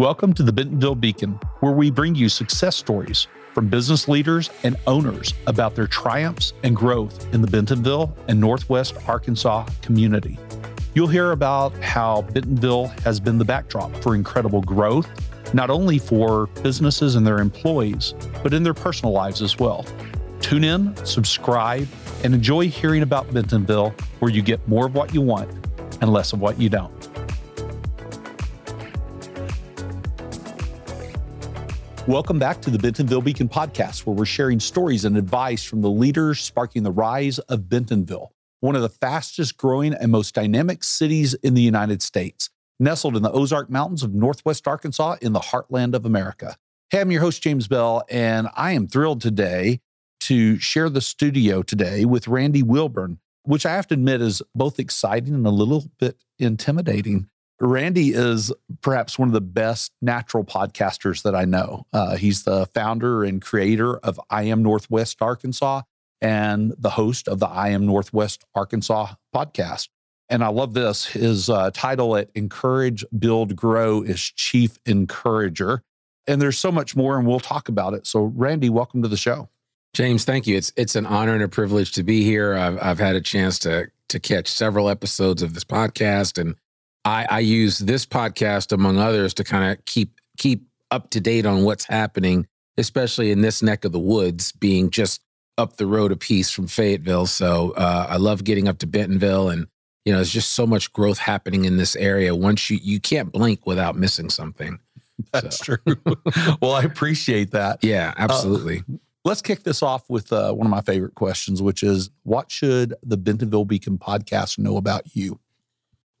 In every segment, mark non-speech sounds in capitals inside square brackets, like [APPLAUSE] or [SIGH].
Welcome to the Bentonville Beacon, where we bring you success stories from business leaders and owners about their triumphs and growth in the Bentonville and Northwest Arkansas community. You'll hear about how Bentonville has been the backdrop for incredible growth, not only for businesses and their employees, but in their personal lives as well. Tune in, subscribe, and enjoy hearing about Bentonville, where you get more of what you want and less of what you don't. Welcome back to the Bentonville Beacon podcast, where we're sharing stories and advice from the leaders sparking the rise of Bentonville, one of the fastest growing and most dynamic cities in the United States, nestled in the Ozark Mountains of Northwest Arkansas in the heartland of America. Hey, I'm your host, James Bell, and I am thrilled today to share the studio today with Randy Wilburn, which I have to admit is both exciting and a little bit intimidating. Randy is perhaps one of the best natural podcasters that I know. Uh, he's the founder and creator of I Am Northwest Arkansas and the host of the I Am Northwest Arkansas podcast. And I love this. His uh, title at Encourage, Build, Grow is Chief Encourager. And there's so much more, and we'll talk about it. So, Randy, welcome to the show. James, thank you. It's it's an honor and a privilege to be here. I've I've had a chance to to catch several episodes of this podcast, and I, I use this podcast among others to kind of keep keep up to date on what's happening, especially in this neck of the woods, being just up the road a piece from Fayetteville. So uh, I love getting up to Bentonville, and you know, there's just so much growth happening in this area. Once you you can't blink without missing something. [LAUGHS] That's so. true. [LAUGHS] well, I appreciate that. Yeah, absolutely. Uh, Let's kick this off with uh, one of my favorite questions, which is what should the Bentonville Beacon podcast know about you?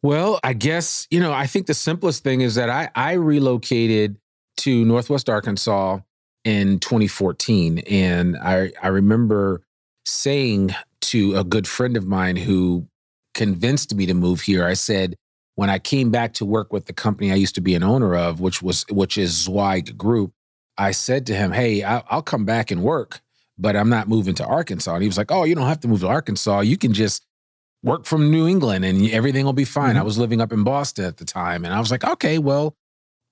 Well, I guess, you know, I think the simplest thing is that I, I relocated to Northwest Arkansas in 2014. And I, I remember saying to a good friend of mine who convinced me to move here, I said, when I came back to work with the company I used to be an owner of, which was which is Zweig Group, I said to him, Hey, I'll, I'll come back and work, but I'm not moving to Arkansas. And he was like, Oh, you don't have to move to Arkansas. You can just work from New England and everything will be fine. Mm-hmm. I was living up in Boston at the time. And I was like, okay, well,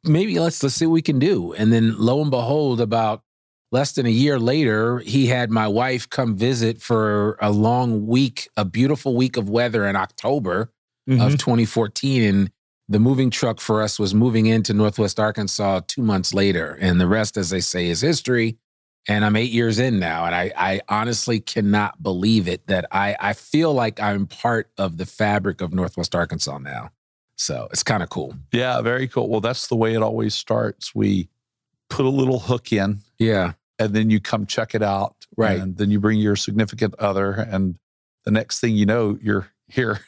maybe let's let's see what we can do. And then lo and behold, about less than a year later, he had my wife come visit for a long week, a beautiful week of weather in October mm-hmm. of 2014. And the moving truck for us was moving into Northwest Arkansas two months later. And the rest, as they say, is history. And I'm eight years in now. And I, I honestly cannot believe it that I, I feel like I'm part of the fabric of Northwest Arkansas now. So it's kind of cool. Yeah, very cool. Well, that's the way it always starts. We put a little hook in. Yeah. And then you come check it out. Right. And then you bring your significant other. And the next thing you know, you're here.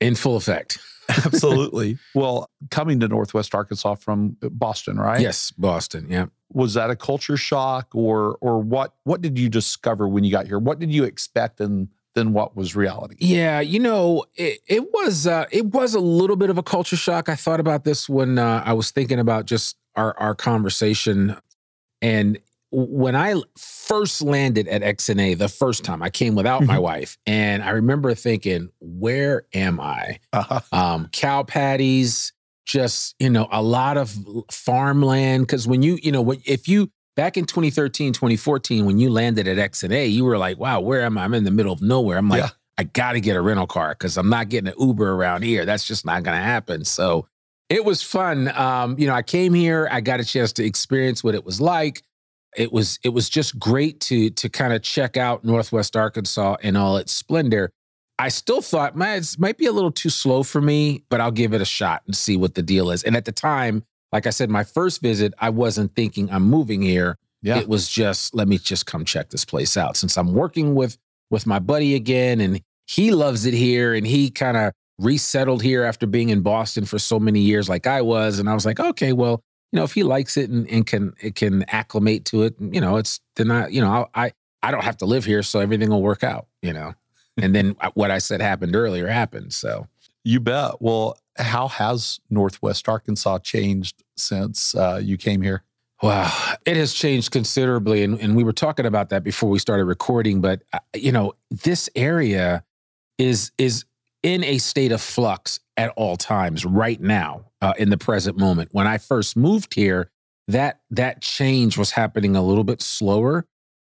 In full effect. [LAUGHS] Absolutely. Well, coming to Northwest Arkansas from Boston, right? Yes, Boston. Yeah. Was that a culture shock, or or what? What did you discover when you got here? What did you expect, and then what was reality? Yeah, you know, it, it was uh, it was a little bit of a culture shock. I thought about this when uh, I was thinking about just our our conversation, and when I first landed at XNA the first time, I came without my mm-hmm. wife, and I remember thinking, "Where am I?" Uh-huh. Um, cow patties, just you know, a lot of farmland. Because when you, you know, if you back in 2013, 2014, when you landed at XNA you were like, "Wow, where am I? I'm in the middle of nowhere." I'm like, yeah. I got to get a rental car because I'm not getting an Uber around here. That's just not going to happen. So it was fun. Um, you know, I came here, I got a chance to experience what it was like it was it was just great to to kind of check out Northwest Arkansas in all its splendor. I still thought, man, it might be a little too slow for me, but I'll give it a shot and see what the deal is. And at the time, like I said, my first visit, I wasn't thinking I'm moving here. Yeah. It was just let me just come check this place out since I'm working with with my buddy again and he loves it here and he kind of resettled here after being in Boston for so many years like I was and I was like, okay, well, you know, if he likes it and, and can it can acclimate to it, you know, it's then I, you know, I I don't have to live here, so everything will work out, you know. And then what I said happened earlier happened. So you bet. Well, how has Northwest Arkansas changed since uh, you came here? Wow, it has changed considerably, and, and we were talking about that before we started recording. But uh, you know, this area is is in a state of flux at all times right now uh, in the present moment. When I first moved here, that that change was happening a little bit slower.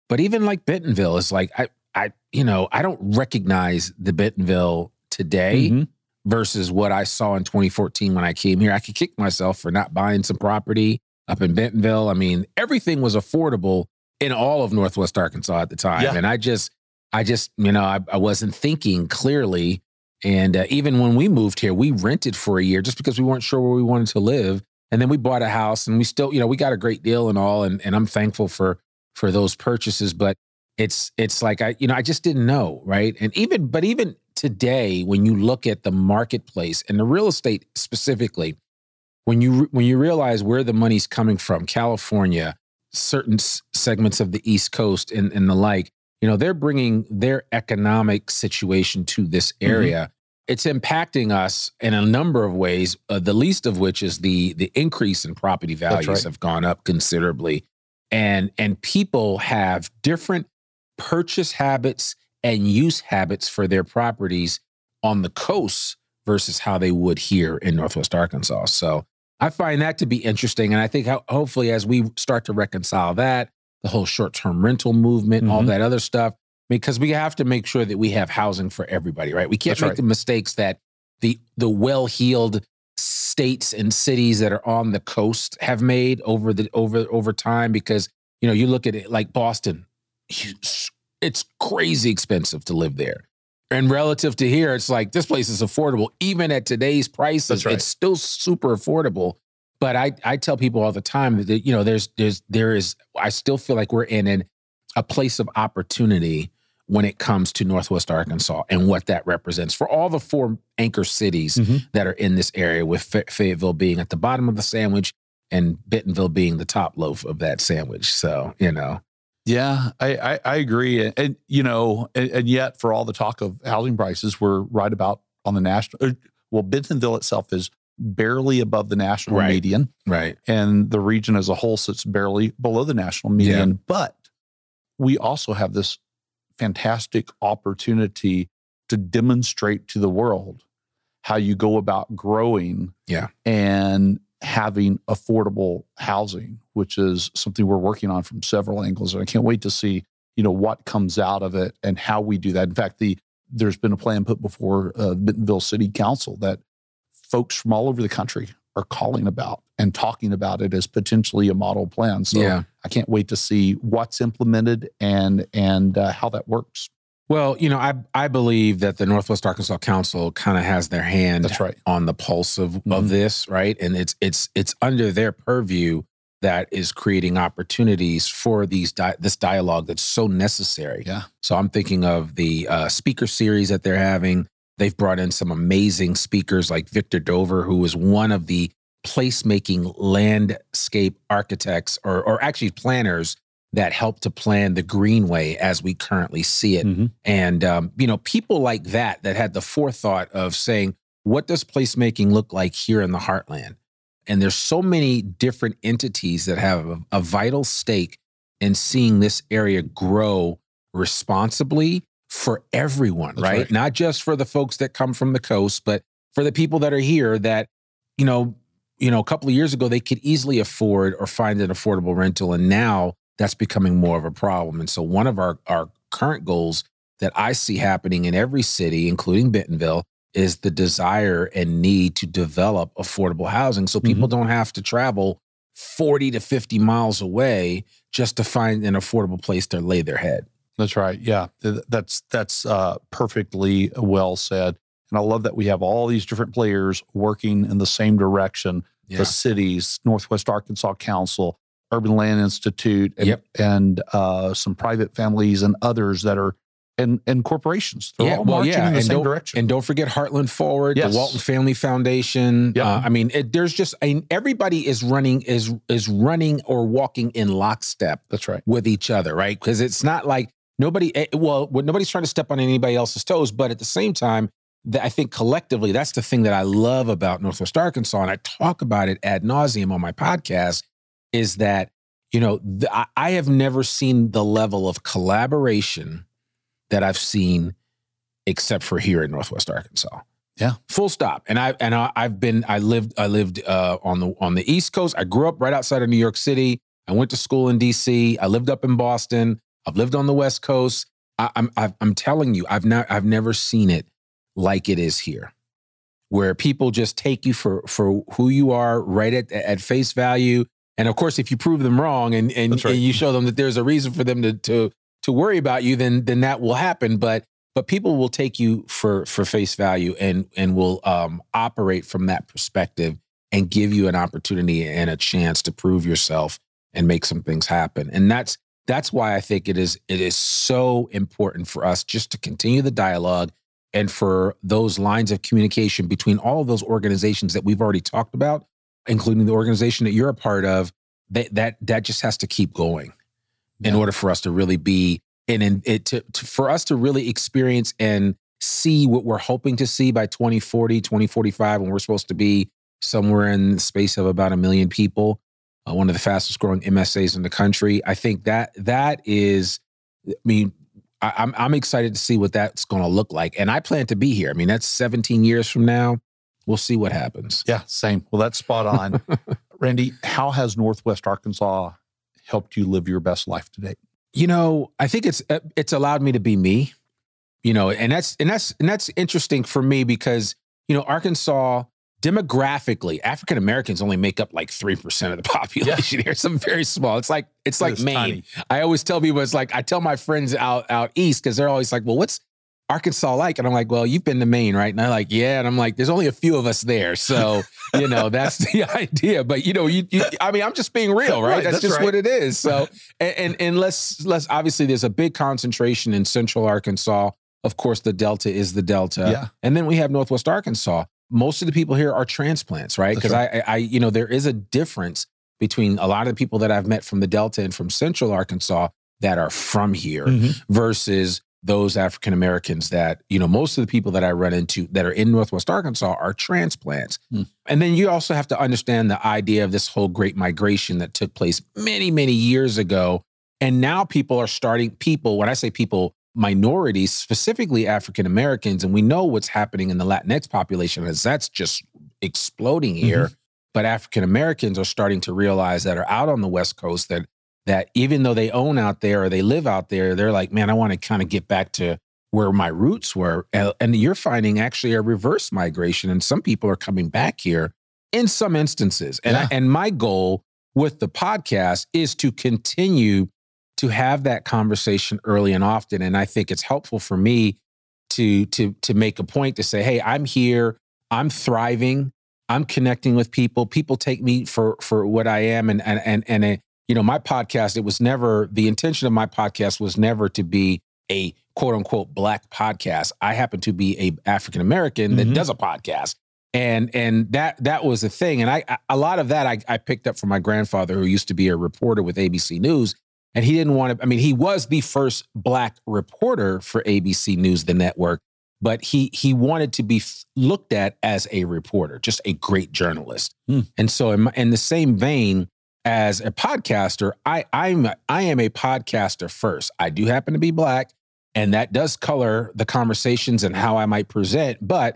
But even like Bentonville is like I I you know I don't recognize the Bentonville today mm-hmm. versus what I saw in 2014 when I came here. I could kick myself for not buying some property up in Bentonville. I mean, everything was affordable in all of Northwest Arkansas at the time, yeah. and I just I just you know I, I wasn't thinking clearly. And uh, even when we moved here, we rented for a year just because we weren't sure where we wanted to live. And then we bought a house and we still, you know, we got a great deal and all. And, and I'm thankful for for those purchases. But it's it's like I, you know, I just didn't know, right? And even but even today, when you look at the marketplace and the real estate specifically, when you when you realize where the money's coming from, California, certain segments of the East Coast and, and the like, you know, they're bringing their economic situation to this mm-hmm. area. Mm-hmm. It's impacting us in a number of ways. Uh, the least of which is the the increase in property values right. have gone up considerably, and and people have different purchase habits and use habits for their properties on the coast versus how they would here in Northwest Arkansas. So I find that to be interesting, and I think how, hopefully as we start to reconcile that, the whole short term rental movement, mm-hmm. all that other stuff, because we have to make sure that we have housing for everybody, right? We can't That's make right. the mistakes that the the well heeled states and cities that are on the coast have made over the over over time because you know you look at it like Boston it's crazy expensive to live there and relative to here it's like this place is affordable even at today's prices right. it's still super affordable but I I tell people all the time that you know there's there's there is I still feel like we're in an, a place of opportunity when it comes to Northwest Arkansas and what that represents for all the four anchor cities mm-hmm. that are in this area, with Fayetteville being at the bottom of the sandwich and Bentonville being the top loaf of that sandwich. So you know. Yeah, I, I, I agree, and, and, you know, and, and, yet for all the talk of housing prices, we're right about on the national. Uh, well, Bentonville itself is barely above the national right. median. Right. And the region as a whole sits barely below the national median. Yeah. But we also have this fantastic opportunity to demonstrate to the world how you go about growing yeah. and having affordable housing, which is something we're working on from several angles. And I can't wait to see, you know, what comes out of it and how we do that. In fact, the there's been a plan put before uh, Bentonville City Council that folks from all over the country are calling about and talking about it as potentially a model plan. So yeah. I can't wait to see what's implemented and and uh, how that works. Well, you know, I I believe that the Northwest Arkansas Council kind of has their hand That's right. on the pulse of mm-hmm. of this, right? And it's it's it's under their purview that is creating opportunities for these di- this dialogue that's so necessary. Yeah. So I'm thinking of the uh, speaker series that they're having. They've brought in some amazing speakers like Victor Dover, who is one of the placemaking landscape architects or, or actually planners that helped to plan the greenway as we currently see it. Mm-hmm. And, um, you know, people like that, that had the forethought of saying, what does placemaking look like here in the heartland? And there's so many different entities that have a, a vital stake in seeing this area grow responsibly for everyone, right? right? Not just for the folks that come from the coast, but for the people that are here that, you know, you know, a couple of years ago they could easily afford or find an affordable rental and now that's becoming more of a problem. And so one of our our current goals that I see happening in every city, including Bentonville, is the desire and need to develop affordable housing so people mm-hmm. don't have to travel 40 to 50 miles away just to find an affordable place to lay their head. That's right. Yeah, that's that's uh, perfectly well said. And I love that we have all these different players working in the same direction. Yeah. The cities, Northwest Arkansas Council, Urban Land Institute, and, yep. and uh, some private families and others that are and and corporations. They're yeah, all well, yeah. in the and same direction. And don't forget Heartland Forward, yes. the Walton Family Foundation. Yep. Uh, I mean, it, there's just I mean, everybody is running is is running or walking in lockstep. That's right with each other, right? Because it's not like nobody eh, well nobody's trying to step on anybody else's toes but at the same time i think collectively that's the thing that i love about northwest arkansas and i talk about it ad nauseum on my podcast is that you know the, i have never seen the level of collaboration that i've seen except for here in Northwest Arkansas. Yeah. Full stop. And I and I, I've been I lived I lived uh, on the on the East Coast. I grew up right outside of New York City. I went to school in D.C. I lived up in Boston. I've lived on the West Coast. I, I'm i am telling you, I've not I've never seen it like it is here, where people just take you for for who you are right at at face value. And of course, if you prove them wrong and and, right. and you show them that there's a reason for them to to to worry about you, then then that will happen. But but people will take you for for face value and and will um, operate from that perspective and give you an opportunity and a chance to prove yourself and make some things happen. And that's that's why I think it is it is so important for us just to continue the dialogue and for those lines of communication between all of those organizations that we've already talked about, including the organization that you're a part of. That that that just has to keep going in order for us to really be and in it to, to for us to really experience and see what we're hoping to see by 2040 2045 when we're supposed to be somewhere in the space of about a million people uh, one of the fastest growing msas in the country i think that that is i mean I, I'm, I'm excited to see what that's going to look like and i plan to be here i mean that's 17 years from now we'll see what happens Yeah, same. Well, that's spot on. [LAUGHS] Randy, how has Northwest Arkansas helped you live your best life today? you know i think it's uh, it's allowed me to be me you know and that's and that's and that's interesting for me because you know arkansas demographically african americans only make up like 3% of the [LAUGHS] population here some very small it's like it's like maine tiny. i always tell people it's like i tell my friends out out east because they're always like well what's arkansas like? And i'm like well you've been to maine right? And they're like yeah. And i'm like there's only a few of us there. So [LAUGHS] you know that's the [LAUGHS] idea. But you know you, you i mean i'm just being real [LAUGHS] right, Right, that's, that's just right. what it is. So and, and and let's let's obviously there's a big concentration in central arkansas. Of course the delta is the delta. Yeah. and then we have northwest arkansas. Most of the people here are transplants right? Because I, I you know there is a difference between a lot of the people that i've met from the delta and from central arkansas that are from here mm-hmm. versus those African Americans that, you know, most of the people that I run into that are in Northwest Arkansas are transplants. Hmm. And then you also have to understand the idea of this whole great migration that took place many, many years ago. And now people are starting, people, when I say people, minorities, specifically African Americans, and we know what's happening in the Latinx population as that's just exploding here. But African Americans are starting to realize that are out on the West Coast that that even though they own out there or they live out there, they're like, man, I want to kind of get back to where my roots were. And, and you're finding actually a reverse migration, and some people are coming back here in some instances. And I, and my goal with the podcast is to continue to have that conversation early and often. And I think it's helpful for me to to to make a point to say, hey, I'm here, I'm thriving, I'm connecting with people. People take me for for what I am, and and and and you know, my podcast. It was never the intention of my podcast was never to be a quote unquote black podcast. I happen to be a African American that Mhm. does a podcast. And and that that was the thing, and I I- a lot of that I, I picked up from my grandfather, who used to be a reporter with ABC News, and he didn't want to. I mean, he was the first black reporter for ABC News, the network, but he he wanted to be f- looked at as a reporter, just a great journalist. Hmm. And so, in, my- in the same vein as a podcaster, I I'm I am a podcaster first. I do happen to be black, and that does color the conversations and how I might present. But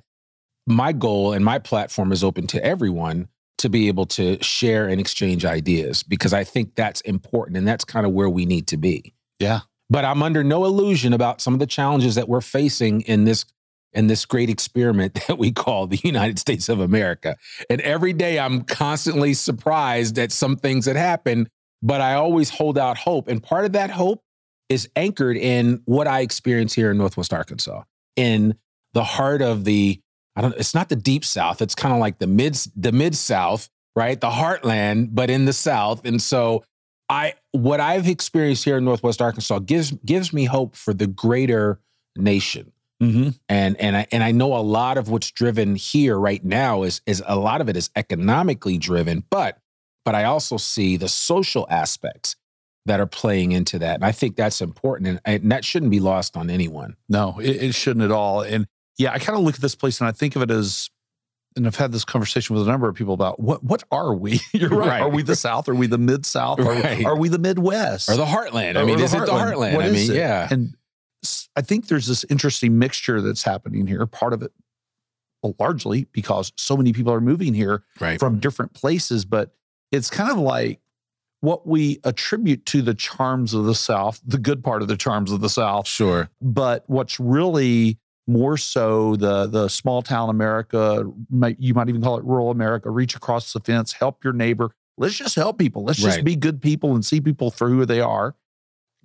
my goal and my platform is open to everyone to be able to share and exchange ideas because I think that's important and that's kind of where we need to be. Yeah. But I'm under no illusion about some of the challenges that we're facing in this in this great experiment [LAUGHS] that we call the United States of America. And every day I'm constantly surprised at some things that happen, but I always hold out hope. And part of that hope is anchored in what I experience here in Northwest Arkansas, in the heart of the I don't it's not the deep south, it's kind of like the mid the mid south, right? The heartland, but in the south. And so I what I've experienced here in Northwest Arkansas gives gives me hope for the greater nation. Mm-hmm. And and I and I know a lot of what's driven here right now is is a lot of it is economically driven, but but I also see the social aspects that are playing into that. And I think that's important and, and that shouldn't be lost on anyone. No, it, it shouldn't at all. And yeah, I kind of look at this place and I think of it as, and I've had this conversation with a number of people about what what are we? [LAUGHS] You're right. Right. Are we the South? Are we the Mid South? Right. Are, are we the Midwest? Or the heartland. I mean, is it the heartland? What I mean, it? yeah. And I think there's this interesting mixture that's happening here. Part of it, well, largely because so many people are moving here right. from different places, but it's kind of like what we attribute to the charms of the South, the good part of the charms of the South. Sure. But what's really more so the the small town America, you might even call it rural America, reach across the fence, help your neighbor. Let's just help people. Let's just be good people and see people for who they are,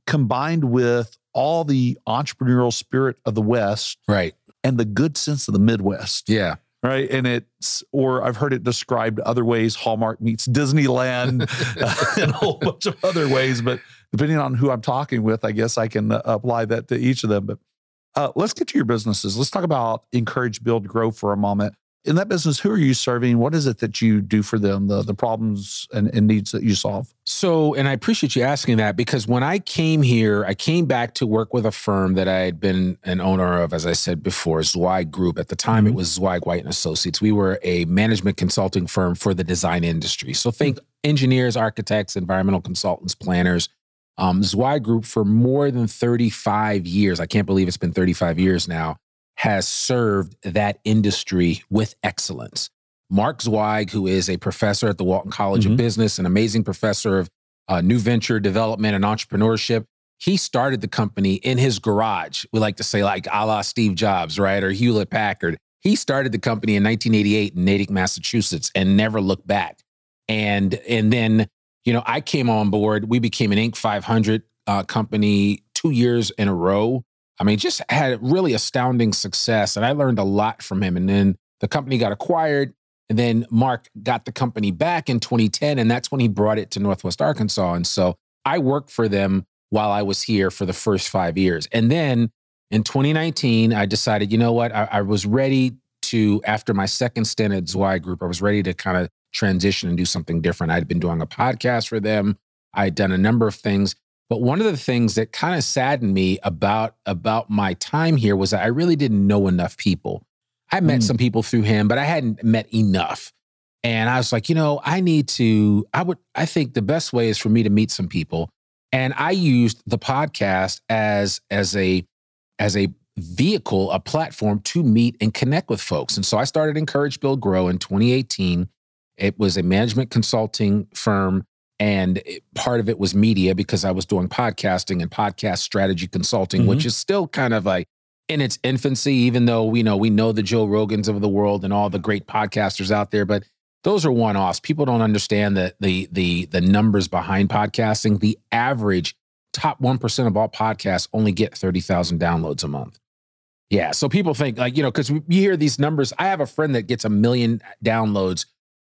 combined with all the entrepreneurial spirit of the West Right. and the good sense of the Midwest. Yeah. Right. And it's, or I've heard it described other ways Hallmark meets Disneyland [LAUGHS] [LAUGHS] and a whole bunch of other ways. But depending on who I'm talking with, I guess I can uh, apply that to each of them. But uh, let's get to your businesses. Let's talk about Encourage, Build, Grow for a moment. In that business, who are you serving? What is it that you do for them? The the problems and, and needs that you solve? So, and I appreciate you asking that because when I came here, I came back to work with a firm that I had been an owner of, as I said before, Zweig Group. At the time, it Mhm. was Zweig White and Associates. We were a management consulting firm for the design industry. So, think engineers, architects, environmental consultants, planners. Um, Zweig Group for more than 35 years. I can't believe it's been 35 years now. Has served that industry with excellence. Mark Zweig, who is a professor at the Walton College Mhm. of Business, an amazing professor of uh, new venture development and entrepreneurship. He started the company in his garage. We like to say, like a la Steve Jobs, right? Or Hewlett Packard. He started the company in 1988 in Natick, Massachusetts, and never looked back. And and then, you know, I came on board. We became an Inc. 500 uh, company two years in a row. I mean, just had really astounding success, and I learned a lot from him. And then the company got acquired. And then Mark got the company back in 2010, and that's when he brought it to Northwest Arkansas. And so I worked for them while I was here for the first five years. And then in 2019, I decided, you know what? I, I was ready to, after my second stint at Zweig Group, I was ready to kind of transition and do something different. I'd been doing a podcast for them. I'd done a number of things. But one of the things that kind of saddened me about, about my time here was that I really didn't know enough people. I met Mm. some people through him, but I hadn't met enough. And I was like, you know, I need to, I would, I think the best way is for me to meet some people. And I used the podcast as, as a, as a vehicle, a platform to meet and connect with folks. And so I started Encourage Build Grow in 2018. It was a management consulting firm. And part of it was media because I was doing podcasting and podcast strategy consulting, which mm-hmm. is still kind of like in its infancy, even though we know we know the Joe Rogans of the world and all the great podcasters out there, but those are one-offs. People don't understand the the the the numbers behind podcasting. The average top one percent of all podcasts only get thirty thousand downloads a month. Yeah, so people think like you know because you hear these numbers. I have a friend that gets a million downloads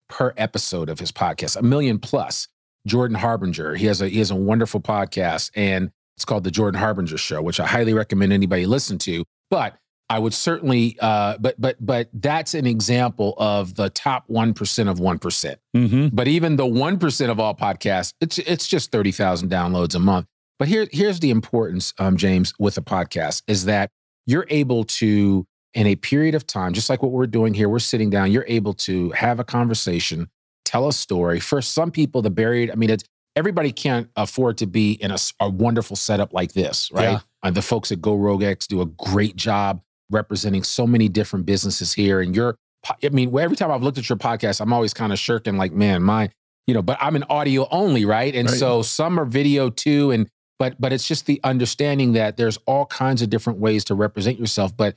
per episode of his podcast, a million plus. Jordan Harbinger, he has a he has a wonderful podcast, and it's called the Jordan Harbinger Show, which I highly recommend anybody listen to. But I would certainly, uh, but but but that's an example of the top one percent of one. Mm-hmm. But even the one percent of all podcasts, it's it's just thirty thousand downloads a month. But here here's the importance, um, James, with a podcast is that you're able to, in a period of time, just like what we're doing here, we're sitting down. You're able to have a conversation, tell a story. For some people, the buried, I mean, it's everybody can't afford to be in a wonderful setup like this, right? Yeah. And the folks at Go Rogex do a great job representing so many different businesses here. And you're, I mean, every time I've looked at your podcast, I'm always kind of shirking, like, man, my, you know, but I'm an audio only, right? And Right. so some are video too, and but but it's just the understanding that there's all kinds of different ways to represent yourself, but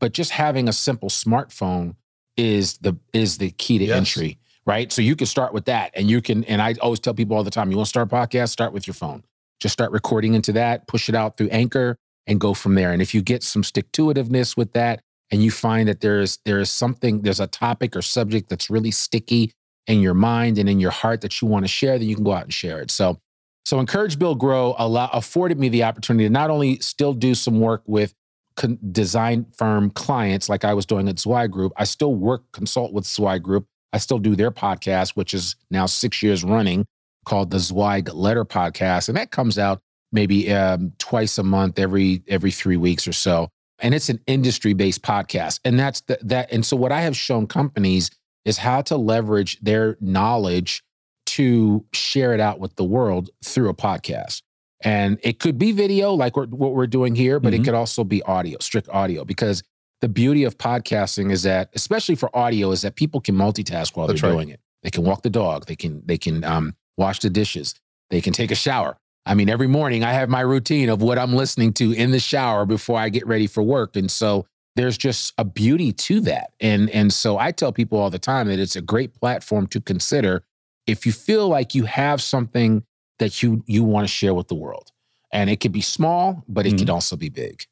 but just having a simple smartphone is the is the key to Yes. entry, right? So you can start with that, and you can. And I always tell people all the time, you want to start a podcast, start with your phone. Just start recording into that, push it out through Anchor, and go from there. And if you get some stick to itiveness with that, and you find that there's there is something, there's a topic or subject that's really sticky in your mind and in your heart that you want to share, then you can go out and share it. So, so encourage, build, grow, allow, afforded me the opportunity to not only still do some work with con- design firm clients like I was doing at Zweig Group. I still work consult with Zweig Group. I still do their podcast, which is now six years running, called the Zweig Letter Podcast, and that comes out maybe um, twice a month, every every three weeks or so. And it's an industry based podcast, and that's the, that. And so what I have shown companies is how to leverage their knowledge to share it out with the world through a podcast. And it could be video, like what we're doing here, but Mhm. it could also be audio, strict audio, because the beauty of podcasting is that, especially for audio, is that people can multitask while That's they're right. doing it. They can walk the dog, they can they can um, wash the dishes, they can take a shower. I mean, every morning I have my routine of what I'm listening to in the shower before I get ready for work, and so there's just a beauty to that. And and so I tell people all the time that it's a great platform to consider if you feel like you have something that you you want to share with the world. And it could be small, but it can also be big.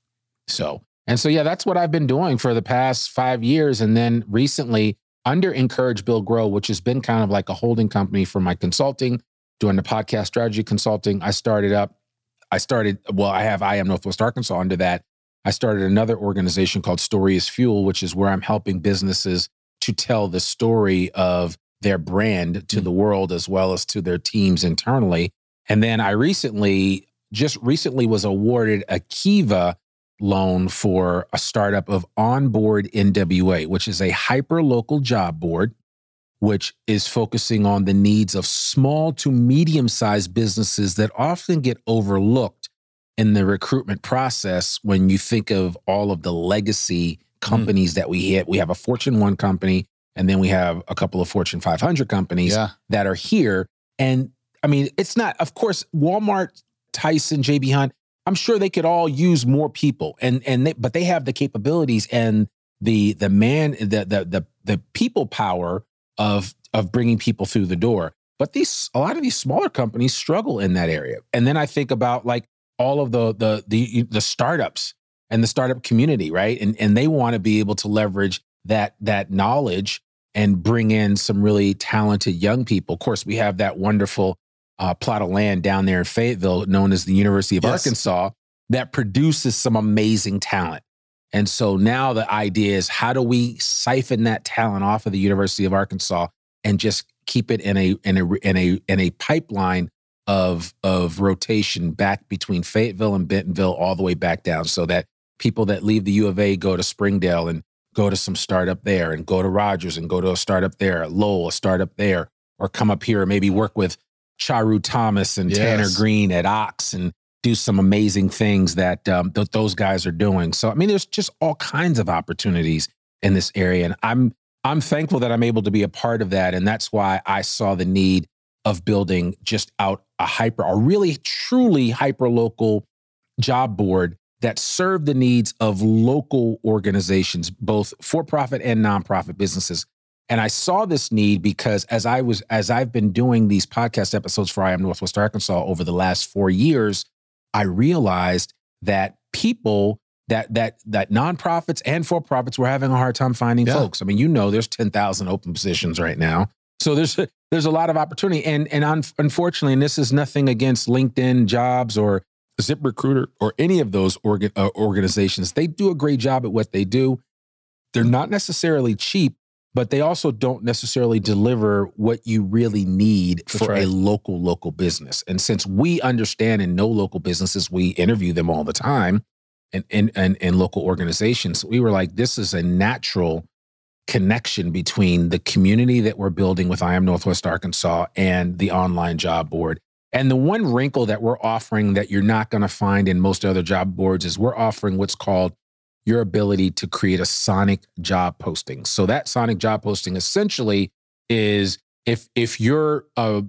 So, and so yeah, that's what I've been doing for the past 5 years and then recently under Encourage Build Grow, which has been kind of like a holding company for my consulting, doing the podcast strategy consulting, I started up I started well, I have I am Northwest Arkansas under that. I started another organization called Story is Fuel, which is where I'm helping businesses to tell the story of their brand to Mm. the world as well as to their teams internally. And then I recently, just recently, was awarded a Kiva loan for a startup of Onboard NWA, which is a hyper local job board, which is focusing on the needs of small to medium sized businesses that often get overlooked in the recruitment process when you think of all of the legacy hmm. companies that we hit. We have a Fortune 1 company, and then we have a couple of Fortune 500 companies Yeah. that are here. And I mean, it's not, of course, Walmart, Tyson, JB Hunt, I'm sure they could all use more people and and they, but they have the capabilities and the the man the the the the people power of of bringing people through the door. But these a lot of these smaller companies struggle in that area. And then I think about like all of the the the the startups and the startup community, right? And and they want to be able to leverage that that knowledge and bring in some really talented young people. Of course, we have that wonderful uh, plot of land down there in Fayetteville, known as the University of Yes. Arkansas, that produces some amazing talent. And so now the idea is how do we siphon that talent off of the University of Arkansas and just keep it in a in a in a in a pipeline of of rotation back between Fayetteville and Bentonville all the way back down so that people that leave the U of A go to Springdale and go to some startup there and go to Rogers and go to a startup there, Lowell, a startup there, or come up here and maybe work with Charu Thomas and Tanner Green at Ox and do some amazing things that um, th- those guys are doing. So I mean, there's just all kinds of opportunities in this area, and I'm I'm thankful that I'm able to be a part of that, and that's why I saw the need of building just out a hyper, a really truly hyper local job board that serve the needs of local organizations, both for profit and nonprofit businesses. And I saw this need because as I was as I've been doing these podcast episodes for I Am Northwest Arkansas over the last four years, I realized that people that that that nonprofits and for profits were having a hard time finding Yeah. folks. I mean, you know, there's ten thousand open positions right now, so there's a, there's a lot of opportunity. And and un, unfortunately, and this is nothing against LinkedIn Jobs or ZipRecruiter or any of those organ, uh, organizations. They do a great job at what they do. They're not necessarily cheap, but they also don't necessarily deliver what you really need That's for a local local business. And since we understand and know local businesses, we interview them all the time and in and, and local organizations. We were like, this is a natural connection between the community that we're building with I Am Northwest Arkansas and the online job board. And the one wrinkle that we're offering that you're not going to find in most other job boards is we're offering what's called your ability to create a sonic job posting. So that sonic job posting essentially is if if your uh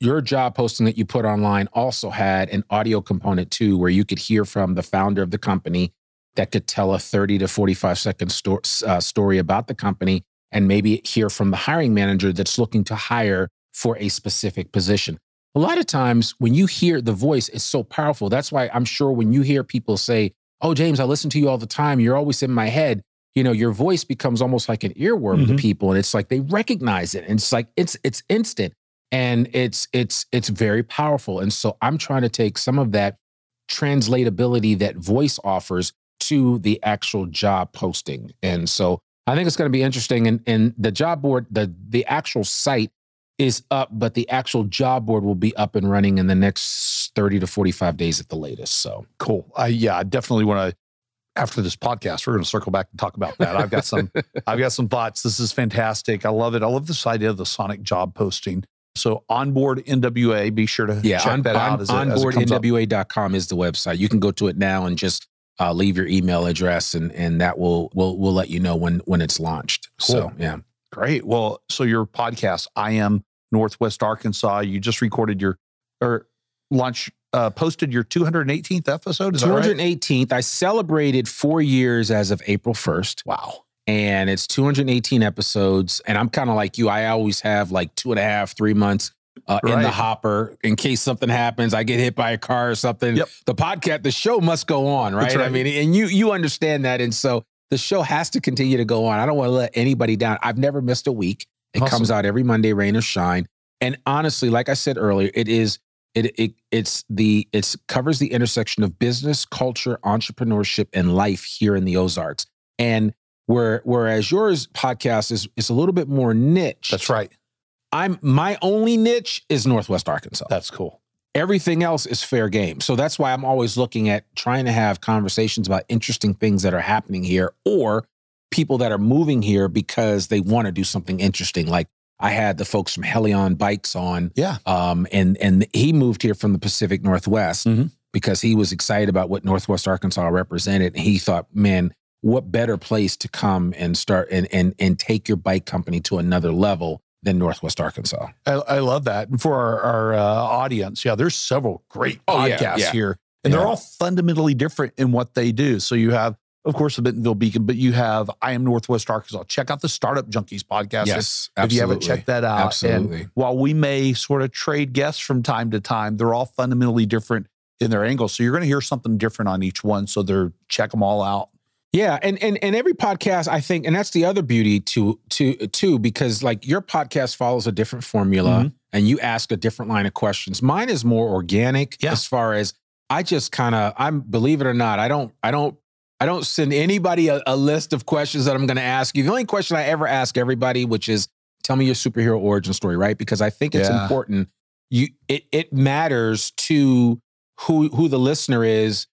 your job posting that you put online also had an audio component too, where you could hear from the founder of the company that could tell a 30 to 45 second sto- uh, story about the company and maybe hear from the hiring manager that's looking to hire for a specific position. A lot of times when you hear the voice, it's so powerful. That's why I'm sure when you hear people say, Oh, James, I listen to you all the time. You're always in my head. You know, your voice becomes almost like an earworm to Mhm. people. And it's like they recognize it. And it's like it's it's instant and it's it's it's very powerful. And so I'm trying to take some of that translatability that voice offers to the actual job posting. And so I think it's going to be interesting. And, and the job board, the the actual site is up, but the actual job board will be up and running in the next 30 to 45 days at the latest. So Cool. I yeah, I definitely want to. After this podcast, we're going to circle back and talk about that. I've got some. [LAUGHS] I've got some thoughts. This is fantastic. I love it. I love this idea of the sonic job posting. so onboard NWA. Be sure to yeah, check on, that on, out. As it, as it comes up. onboardnwa.com is the website. You can go to it now and just uh, leave your email address, and and that will will will let you know when when it's launched. So yeah, Great. Well, so your podcast, I am Northwest Arkansas. You just recorded your or launch uh, posted your 218th episode. Is that right? 218th. I celebrated four years as of April 1st. Wow. and it's 218 episodes. And I'm kind of like you. I always have like two and a half, three months uh, in the hopper in case something happens. I get hit by a car or something. Yep. The podcast, the show must go on, right? That's I mean, and you you understand that, and so the show has to continue to go on. I don't want to let anybody down. I've never missed a week. It Awesome. comes out every Monday, rain or shine. And honestly, like I said earlier, it is it it it's the it's covers the intersection of business, culture, entrepreneurship, and life here in the Ozarks. And where whereas yours podcast is is a little bit more niche. That's right. I'm my only niche is Northwest Arkansas. That's cool. Everything else is fair game. So that's why I'm always looking at trying to have conversations about interesting things that are happening here or people that are moving here because they want to do something interesting. Like I had the folks from Helion Bikes on Yeah. um, and and he moved here from the Pacific Northwest Mhm. because he was excited about what Northwest Arkansas represented. And he thought, man, what better place to come and start and and and take your bike company to another level than Northwest Arkansas? I, I love that. And for our, our uh, audience, yeah, there's several great Oh, yeah, podcasts yeah. here, and they're all fundamentally different in what they do. So you have, of course, the Bentonville Beacon, but you have I am Northwest Arkansas. Check out the Startup Junkies podcast. Yes, If you haven't checked that out, Absolutely. and while we may sort of trade guests from time to time, they're all fundamentally different in their angles. So you're going to hear something different on each one. So they're check them all out. Yeah, and and and every podcast, I think, and that's the other beauty to to too, because like your podcast follows a different formula, Mhm. and you ask a different line of questions. Mine is more organic, Yeah. as far as I just kind of, I'm believe it or not, I don't, I don't, I don't send anybody a, a list of questions that I'm going to ask you. The only question I ever ask everybody, which is, tell me your superhero origin story, right? Because I think it's Yeah. important. You, it it matters to who who the listener is.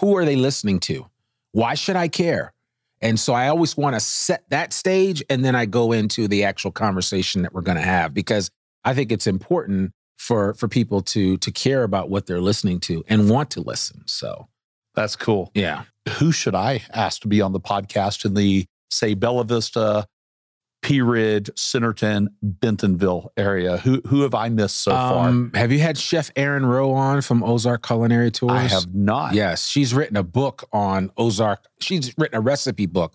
Who are they listening to? Why should I care? And so I always want to set that stage and then I go into the actual conversation that we're going to have because I think it's important for for people to to care about what they're listening to and want to listen. So, That's cool. yeah. Who should I ask to be on the podcast in the say Bella Vista, Pea Ridge, Centerton, Bentonville area? Who who have I missed so far? Um, have you had Chef Erin Rowe on from Ozark Culinary Tours? I have not. Yes, she's written a book on Ozark. She's written a recipe book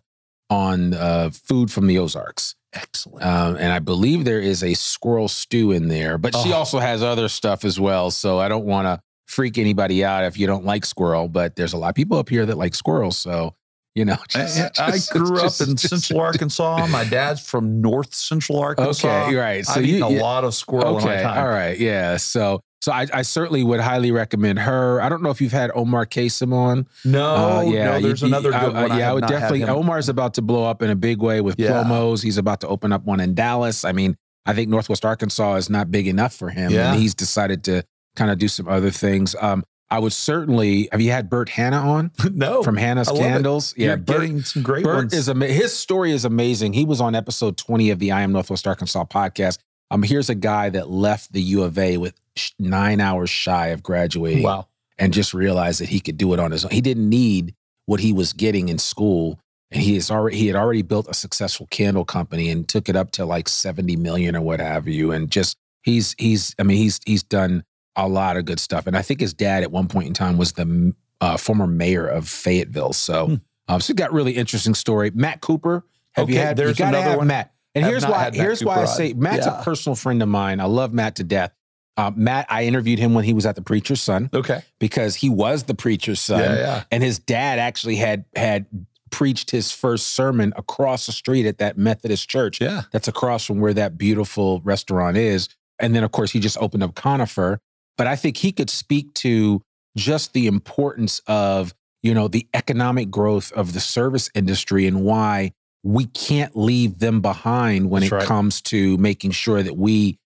on uh, food from the Ozarks. Excellent. Um, and I believe there is a squirrel stew in there, but she Oh. also has other stuff as well. So I don't want to freak anybody out if you don't like squirrel, but there's a lot of people up here that like squirrels. So, you know, [LAUGHS] I- just- I, grew just- up in just- Central Arkansas. My dad's from North Central Arkansas. Okay, right. So I've you, eaten a yeah, lot of squirrel okay, time. all right, yeah. So, so I, I certainly would highly recommend her. I don't know if you've had Omar Kasem on. No, Uh, no, there's you- another good I- one. I- yeah, I would definitely. Omar's about to blow up in a big way with Yeah. promos. He's about to open up one in Dallas. I mean, I think Northwest Arkansas is not big enough for him, Yeah. and he's decided to kind of do some other things. Um, I would certainly. Have you had Burt Hanna on [LAUGHS] no, from Hanna's I love it. Candles? You're Burt, getting some great Burt ones. is ama- his story is amazing. He was on episode 20 of the I Am Northwest Arkansas podcast. Um, here's a guy that left the U of A with sh- nine hours shy of graduating wow. and just realized that he could do it on his own. He didn't need what he was getting in school. And he is already he had already built a successful candle company and took it up to like 70 million or what have you. And just he's he's I mean he's he's done a lot of good stuff. And I think his dad at one point in time was the uh, former mayor of Fayetteville. So Hmm. um, so got really interesting story. Matt Cooper. Have you Okay, had? there's you gotta another have one. Matt. And here's why. Here's why I say Matt's Yeah. a personal friend of mine. I love Matt to death. Uh, Matt, I interviewed him when he was at the Preacher's Son Okay. because he was the preacher's son, Yeah, yeah. and his dad actually had had preached his first sermon across the street at that Methodist church Yeah. that's across from where that beautiful restaurant is. And then, of course, he just opened up Conifer. But I think he could speak to just the importance of, you know, the economic growth of the service industry and why we can't leave them behind when That's it right. comes to making sure that we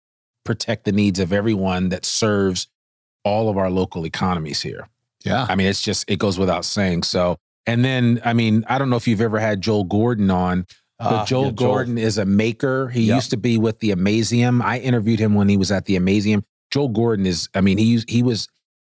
protect the needs of everyone that serves all of our local economies here. Yeah. I mean, it's just, it goes without saying. So, and then, I mean, I don't know if you've ever had Joel Gordon on. But Ah, Joel yeah, Joel. Gordon is a maker. He Yep. used to be with the Amazeum. I interviewed him when he was at the Amazeum. Joel Gordon is, I mean, he he was,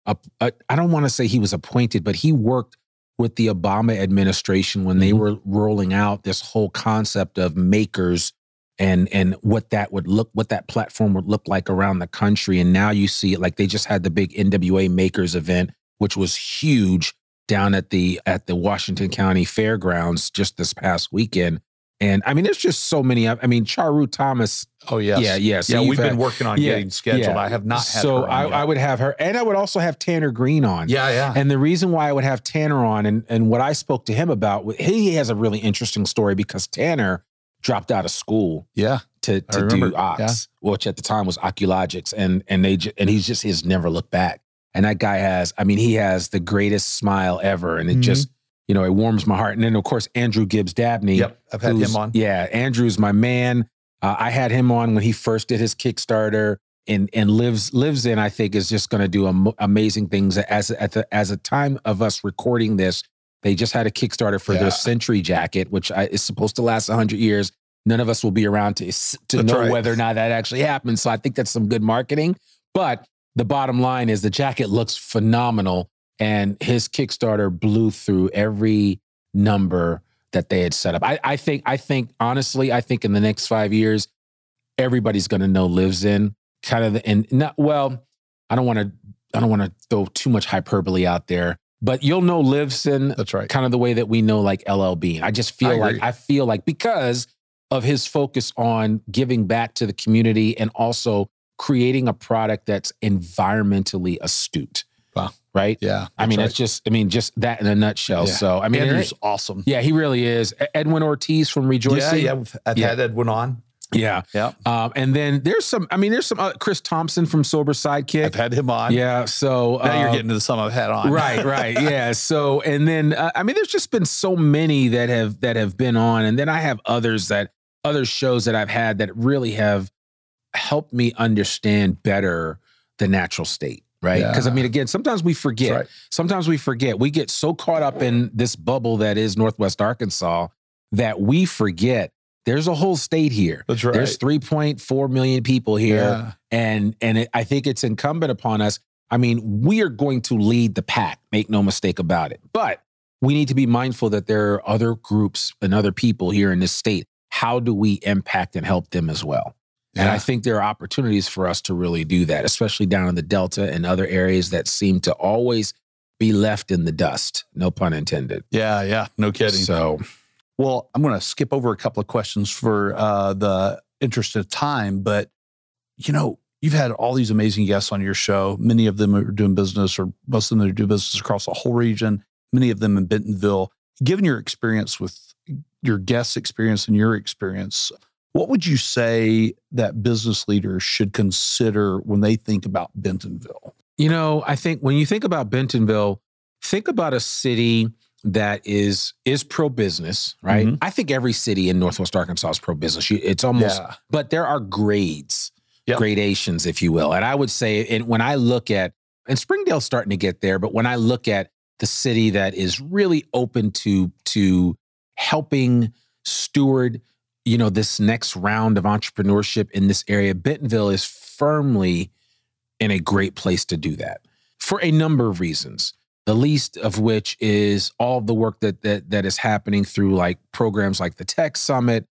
a, a, I don't want to say he was appointed, but he worked with the Obama administration when they Mhm. were rolling out this whole concept of makers and and what that would look, what that platform would look like around the country. And now you see it like they just had the big NWA Makers event, which was huge down at the at the Washington County Fairgrounds just this past weekend. And I mean, there's just so many. I I mean, Charu Thomas. Oh yes. Yeah, yeah. So yeah, we've had- been working on yeah, getting scheduled. yeah. I have not had so I. I would have her, and I would also have Tanner Green on. Yeah, yeah. And the reason why I would have Tanner on, and and what I spoke to him about, he has a really interesting story because Tanner dropped out of school yeah. to to do ox, which at the time was Oculogx, and and they and he's just he's never looked back. And that guy has, I mean, he has the greatest smile ever, and it Mhm. just you know it warms my heart. And then of course Andrew Gibbs Dabney, Yep. I've had him on. Yeah, Andrew's my man. Uh, I had him on when he first did his Kickstarter, and and lives Livsn. I think is just going to do am- amazing things. As at the as a time of us recording this, they just had a Kickstarter for Yeah. their Century jacket, which I, is supposed to last hundred years. None of us will be around to to That's know right. whether or not that actually happens. So I think that's some good marketing. But the bottom line is the jacket looks phenomenal, and his Kickstarter blew through every number that they had set up. I, I think, I think, honestly, I think in the next five years, everybody's going to know Livsn kind of the, and not, well, I don't want to, I don't want to throw too much hyperbole out there, but you'll know Livsn That's right. kind of the way that we know like LL Bean. I just feel I like. I feel like because of his focus on giving back to the community and also creating a product that's environmentally astute. Right. Yeah. I mean, that's it's just, I mean, just that in a nutshell. Yeah. So, I mean, and Andrew's it- awesome. yeah, he really is. Edwin Ortiz from Yeah, Rejoicing. yeah. we've- I've Yeah. had Edwin on. Yeah. Yeah. Um, and then there's some, I mean, there's some, uh, Chris Thompson from Sober Sidekick. I've had him on. yeah. So, Now you're uh, getting to some I've had on. right right yeah so and then uh, i mean there's just been so many that have that have been on and then i have others that other shows that i've had that really have helped me understand better the natural state right because i mean again sometimes we forget right. sometimes we forget we get so caught up in this bubble that is northwest arkansas that we forget there's a whole state here That's right. there's 3.4 million people here Yeah. and and it, I think it's incumbent upon us. I mean, we are going to lead the pack. Make no mistake about it. But we need to be mindful that there are other groups and other people here in this state. How do we impact and help them as well? And I think there are opportunities for us to really do that, especially down in the Delta and other areas that seem to always be left in the dust. No pun intended. Yeah. Yeah. No kidding. So, Well, I'm going to skip over a couple of questions for uh, the interest of time, but you know, you've had all these amazing guests on your show. Many of them are doing business, or most of them are doing business across the whole region. Many of them in Bentonville. Given your experience with your guest experience and your experience, what would you say that business leaders should consider when they think about Bentonville? You know, I think when you think about Bentonville, think about a city that is is pro business, right? Mhm. I think every city in Northwest Arkansas is pro business. It's almost, yeah, but there are grades, Yep. gradations, if you will. And I would say, and when I look at, and Springdale's starting to get there, but when I look at the city that is really open to to helping steward, you know, this next round of entrepreneurship in this area, Bentonville is firmly in a great place to do that for a number of reasons. The least of which is all the work that that that is happening through like programs like the Tech Summit,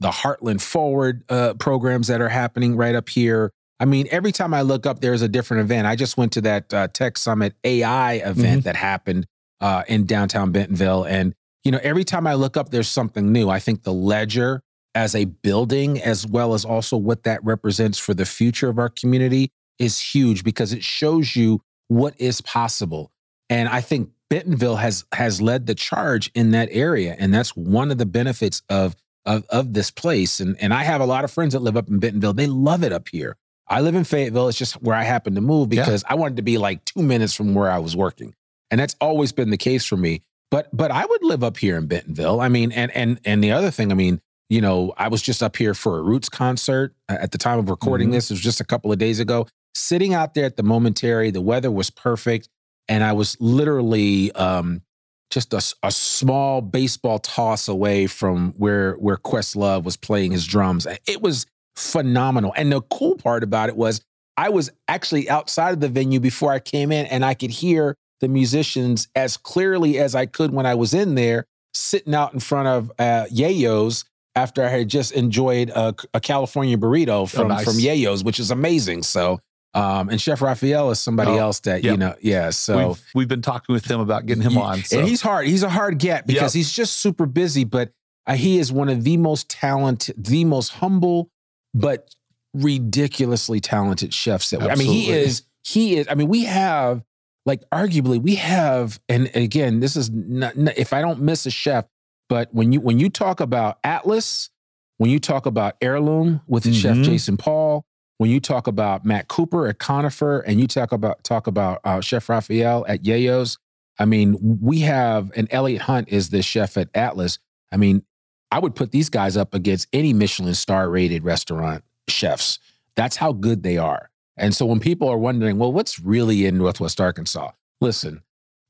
the Heartland Forward uh, programs that are happening right up here. I mean, every time I look up, there's a different event. I just went to that uh, Tech Summit AI event that happened uh, in downtown Bentonville, and you know, every time I look up, there's something new. I think the Ledger as a building, as well as also what that represents for the future of our community, is huge because it shows you what is possible. And I think Bentonville has has led the charge in that area, and that's one of the benefits of of of this place. And and I have a lot of friends that live up in Bentonville. They love it up here. I live in Fayetteville. It's just where I happened to move Yeah. because I wanted to be like two minutes from where I was working, and that's always been the case for me. But but I would live up here in Bentonville. I mean, and and and the other thing, I mean, you know, I was just up here for a Roots concert uh, at the time of recording Mhm. this. It was just a couple of days ago. Sitting out there at the momentary, the weather was perfect, and I was literally um, just a, a small baseball toss away from where where Questlove was playing his drums. It was phenomenal. And the cool part about it was I was actually outside of the venue before I came in and I could hear the musicians as clearly as I could when I was in there, sitting out in front of uh, Yeyo's after I had just enjoyed a, a California burrito Oh, from, nice. from Yeyo's, which is amazing. So, um, and Chef Raphael is somebody Oh, else that, yep. you know, yeah. So, we've, we've been talking with him about getting him on. So. and he's hard. He's a hard get because Yep. he's just super busy, but uh, he is one of the most talented, the most humble, but ridiculously talented chefs that we, I mean, he is, he is, I mean, we have like arguably we have, and again, this is not- if I don't miss a chef, but when you, when you talk about Atlas, when you talk about heirloom with chef Mhm. Jason Paul, when you talk about Matt Cooper at Conifer, and you talk about talk about uh, Chef Raphael at Yeyo's, I mean, we have and Elliot Hunt is the chef at Atlas. I mean, I would put these guys up against any Michelin star rated restaurant chefs. That's how good they are. And so when people are wondering, well, what's really in Northwest Arkansas? Listen,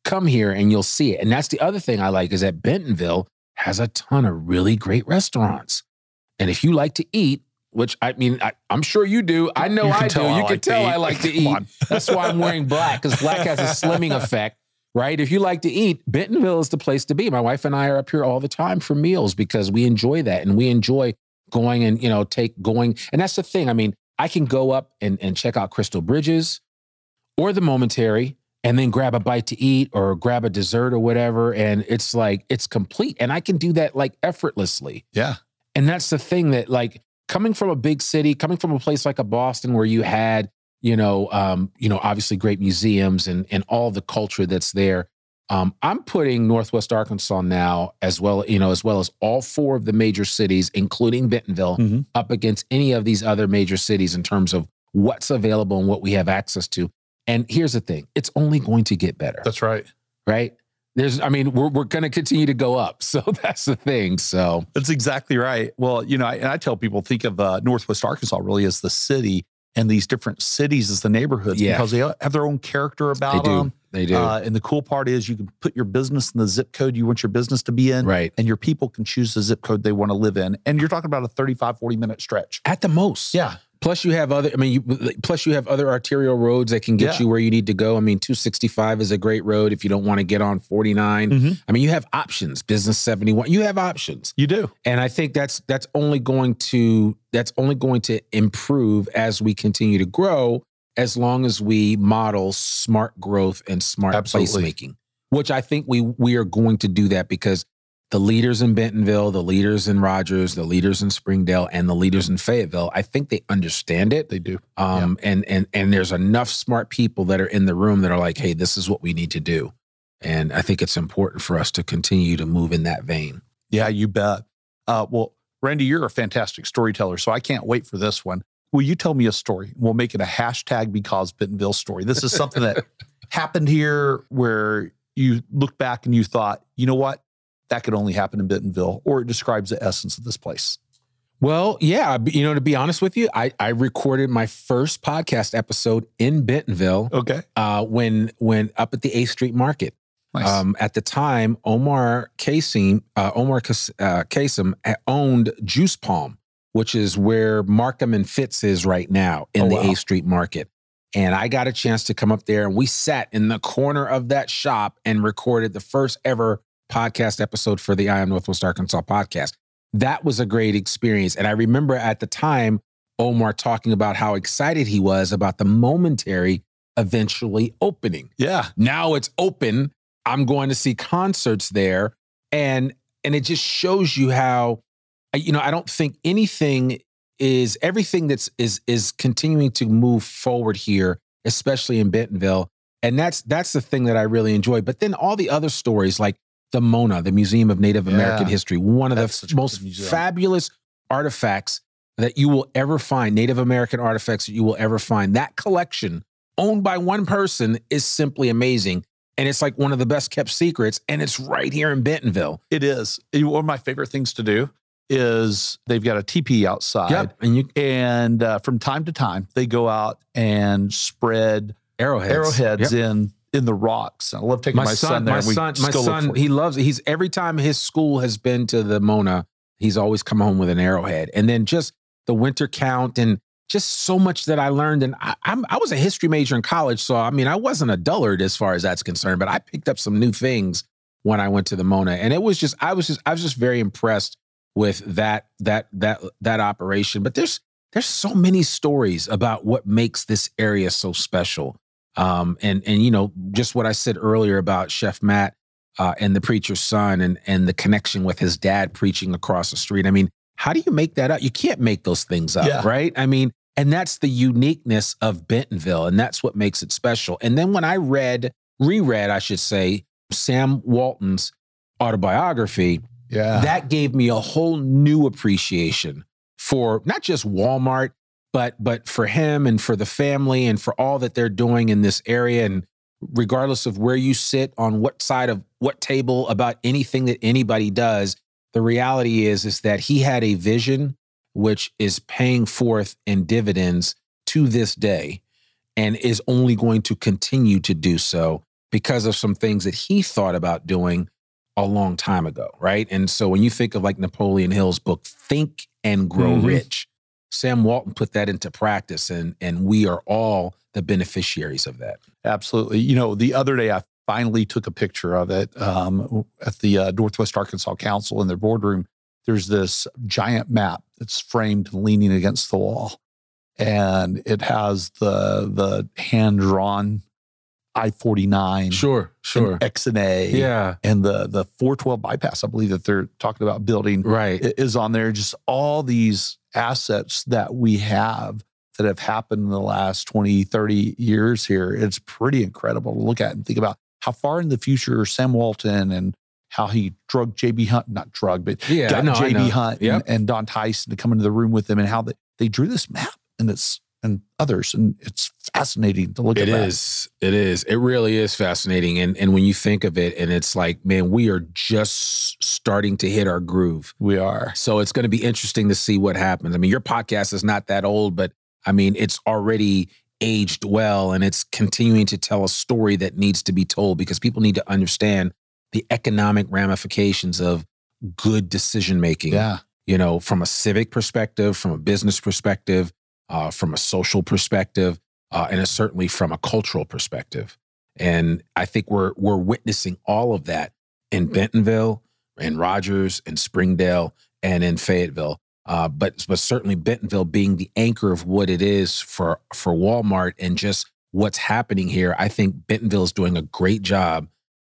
come here and you'll see it. And that's the other thing I like is that Bentonville has a ton of really great restaurants. And if you like to eat, which I mean, I, I'm sure you do. I know You can I do. I You can like to tell. I like to eat. [LAUGHS] That's why I'm wearing black because black has a slimming [LAUGHS] effect, right? If you like to eat, Bentonville is the place to be. My wife and I are up here all the time for meals because we enjoy that and we enjoy going and you know take going. And that's the thing. I mean, I can go up and, and check out Crystal Bridges or the Momentary and then grab a bite to eat or grab a dessert or whatever, and it's like it's complete. And I can do that like effortlessly. yeah. And that's the thing that, like, coming from a big city, coming from a place like a Boston where you had, you know, um, you know, obviously great museums and and all the culture that's there. Um, I'm putting Northwest Arkansas now, as well, you know, as well as all four of the major cities, including Bentonville, Mhm. up against any of these other major cities in terms of what's available and what we have access to. And here's the thing: it's only going to get better That's right. right? There's, I mean, we're, we're going to continue to go up. [LAUGHS] So that's the thing. So, That's exactly right. Well, you know, I, and I tell people think of uh, Northwest Arkansas really as the city and these different cities as the neighborhoods Yeah. because they have their own character they about do. them. They do. Uh, and the cool part is you can put your business in the zip code you want your business to be in, right. and your people can choose the zip code they want to live in. And you're talking about a 35, 40 minute stretch. At the most. Yeah. Plus, you have other, I mean, you, plus you have other arterial roads that can get Yeah. you where you need to go. I mean, 265 is a great road if you don't want to get on 49. Mhm. I mean, you have options. Business 71, you have options. You do. And I think that's that's only going to that's only going to improve as we continue to grow, as long as we model smart growth and smart Absolutely. placemaking. Which I think we we are going to do that because the leaders in Bentonville, the leaders in Rogers, the leaders in Springdale, and the leaders in Fayetteville, I think they understand it. They do. Um, and and and there's enough smart people that are in the room that are like, hey, this is what we need to do. And I think it's important for us to continue to move in that vein. Yeah, you bet. Uh, well, Randy, you're a fantastic storyteller, so I can't wait for this one. Will you tell me a story? We'll make it a hashtag because Bentonville story. This is something that [LAUGHS] happened here where you look back and you thought, you know what? That could only happen in Bentonville, or it describes the essence of this place. Well, yeah, you know, to be honest with you, I, I recorded my first podcast episode in Bentonville Okay. uh, when when up at the A Street Market. Nice. Um, at the time, Omar Kasim, uh, Omar Kas- uh, Kasim owned Juice Palm, which is where Markham and Fitz is right now in Oh, the wow. A Street Market. And I got a chance to come up there, and we sat in the corner of that shop and recorded the first ever podcast episode for the I Am Northwest Arkansas podcast. That was a great experience. And I remember at the time, Omar talking about how excited he was about the momentary eventually opening yeah. now it's open i'm going to see concerts there and and it just shows you how I- you know i don't think anything is everything that's is is continuing to move forward here especially in bentonville and that's that's the thing that i really enjoy but then all the other stories like the mona the museum of native american history one of That's the such a good most fabulous artifacts that you will ever find native american artifacts that you will ever find that collection owned by one person is simply amazing. And it's like one of the best kept secrets. And it's right here in Bentonville. It is. One of my favorite things to do is they've got a teepee outside. And you And uh, from time to time, they go out and spread arrowheads. arrowheads Yep. in in the rocks. I love taking my, my son, son, there. My son, my son, he loves it. He's every time his school has been to the Mona, he's always come home with an arrowhead. And then just the winter count and just so much that I learned. And I, I'm, I was a history major in college. So, I mean, I wasn't a dullard as far as that's concerned, but I picked up some new things when I went to the Mona. And it was just, I was just, I was just very impressed with that, that, that, that operation. But there's, there's so many stories about what makes this area so special. Um, and, and, you know, just what I said earlier about Chef Matt uh, and the preacher's son and, and the connection with his dad preaching across the street. I mean, how do you make that up? You can't make those things up, yeah. right? I mean, and that's the uniqueness of Bentonville, and that's what makes it special. And then when I read, reread, I should say, Sam Walton's autobiography, yeah. that gave me a whole new appreciation for not just Walmart, but but for him and for the family and for all that they're doing in this area. And regardless of where you sit on what side of what table about anything that anybody does, the reality is is that he had a vision which is paying forth in dividends to this day and is only going to continue to do so because of some things that he thought about doing a long time ago, right? And so when you think of like Napoleon Hill's book Think and Grow mm-hmm. Rich, Sam Walton put that into practice and and we are all the beneficiaries of that. Absolutely. You know, the other day I finally took a picture of it um, at the uh, Northwest Arkansas Council in their boardroom. There's this giant map that's framed and leaning against the wall, and it has the the hand drawn I forty nine, sure, sure, XNA, yeah, and the the four twelve bypass. I believe that they're talking about building, right, is on there. Just all these assets that we have that have happened in the last 20, 30 years here. It's pretty incredible to look at and think about how far in the future Sam Walton and how he drug JB Hunt, not drug, but yeah, got JB Hunt yep. and, and, Don Tyson to come into the room with them and how they, they drew this map and it's and others. And it's fascinating to look it at. It is. It is. It really is fascinating. And and when you think of it, and it's like, man, we are just starting to hit our groove. We are. So it's going to be interesting to see what happens. I mean, your podcast is not that old, but I mean, it's already aged well and it's continuing to tell a story that needs to be told because people need to understand the economic ramifications of good decision making. Yeah. You know, from a civic perspective, from a business perspective, uh, from a social perspective, uh, and certainly from a cultural perspective. And I think we're we're witnessing all of that in Bentonville, in Rogers, in Springdale, and in Fayetteville. Uh, but but certainly Bentonville being the anchor of what it is for for Walmart and just what's happening here, I think Bentonville is doing a great job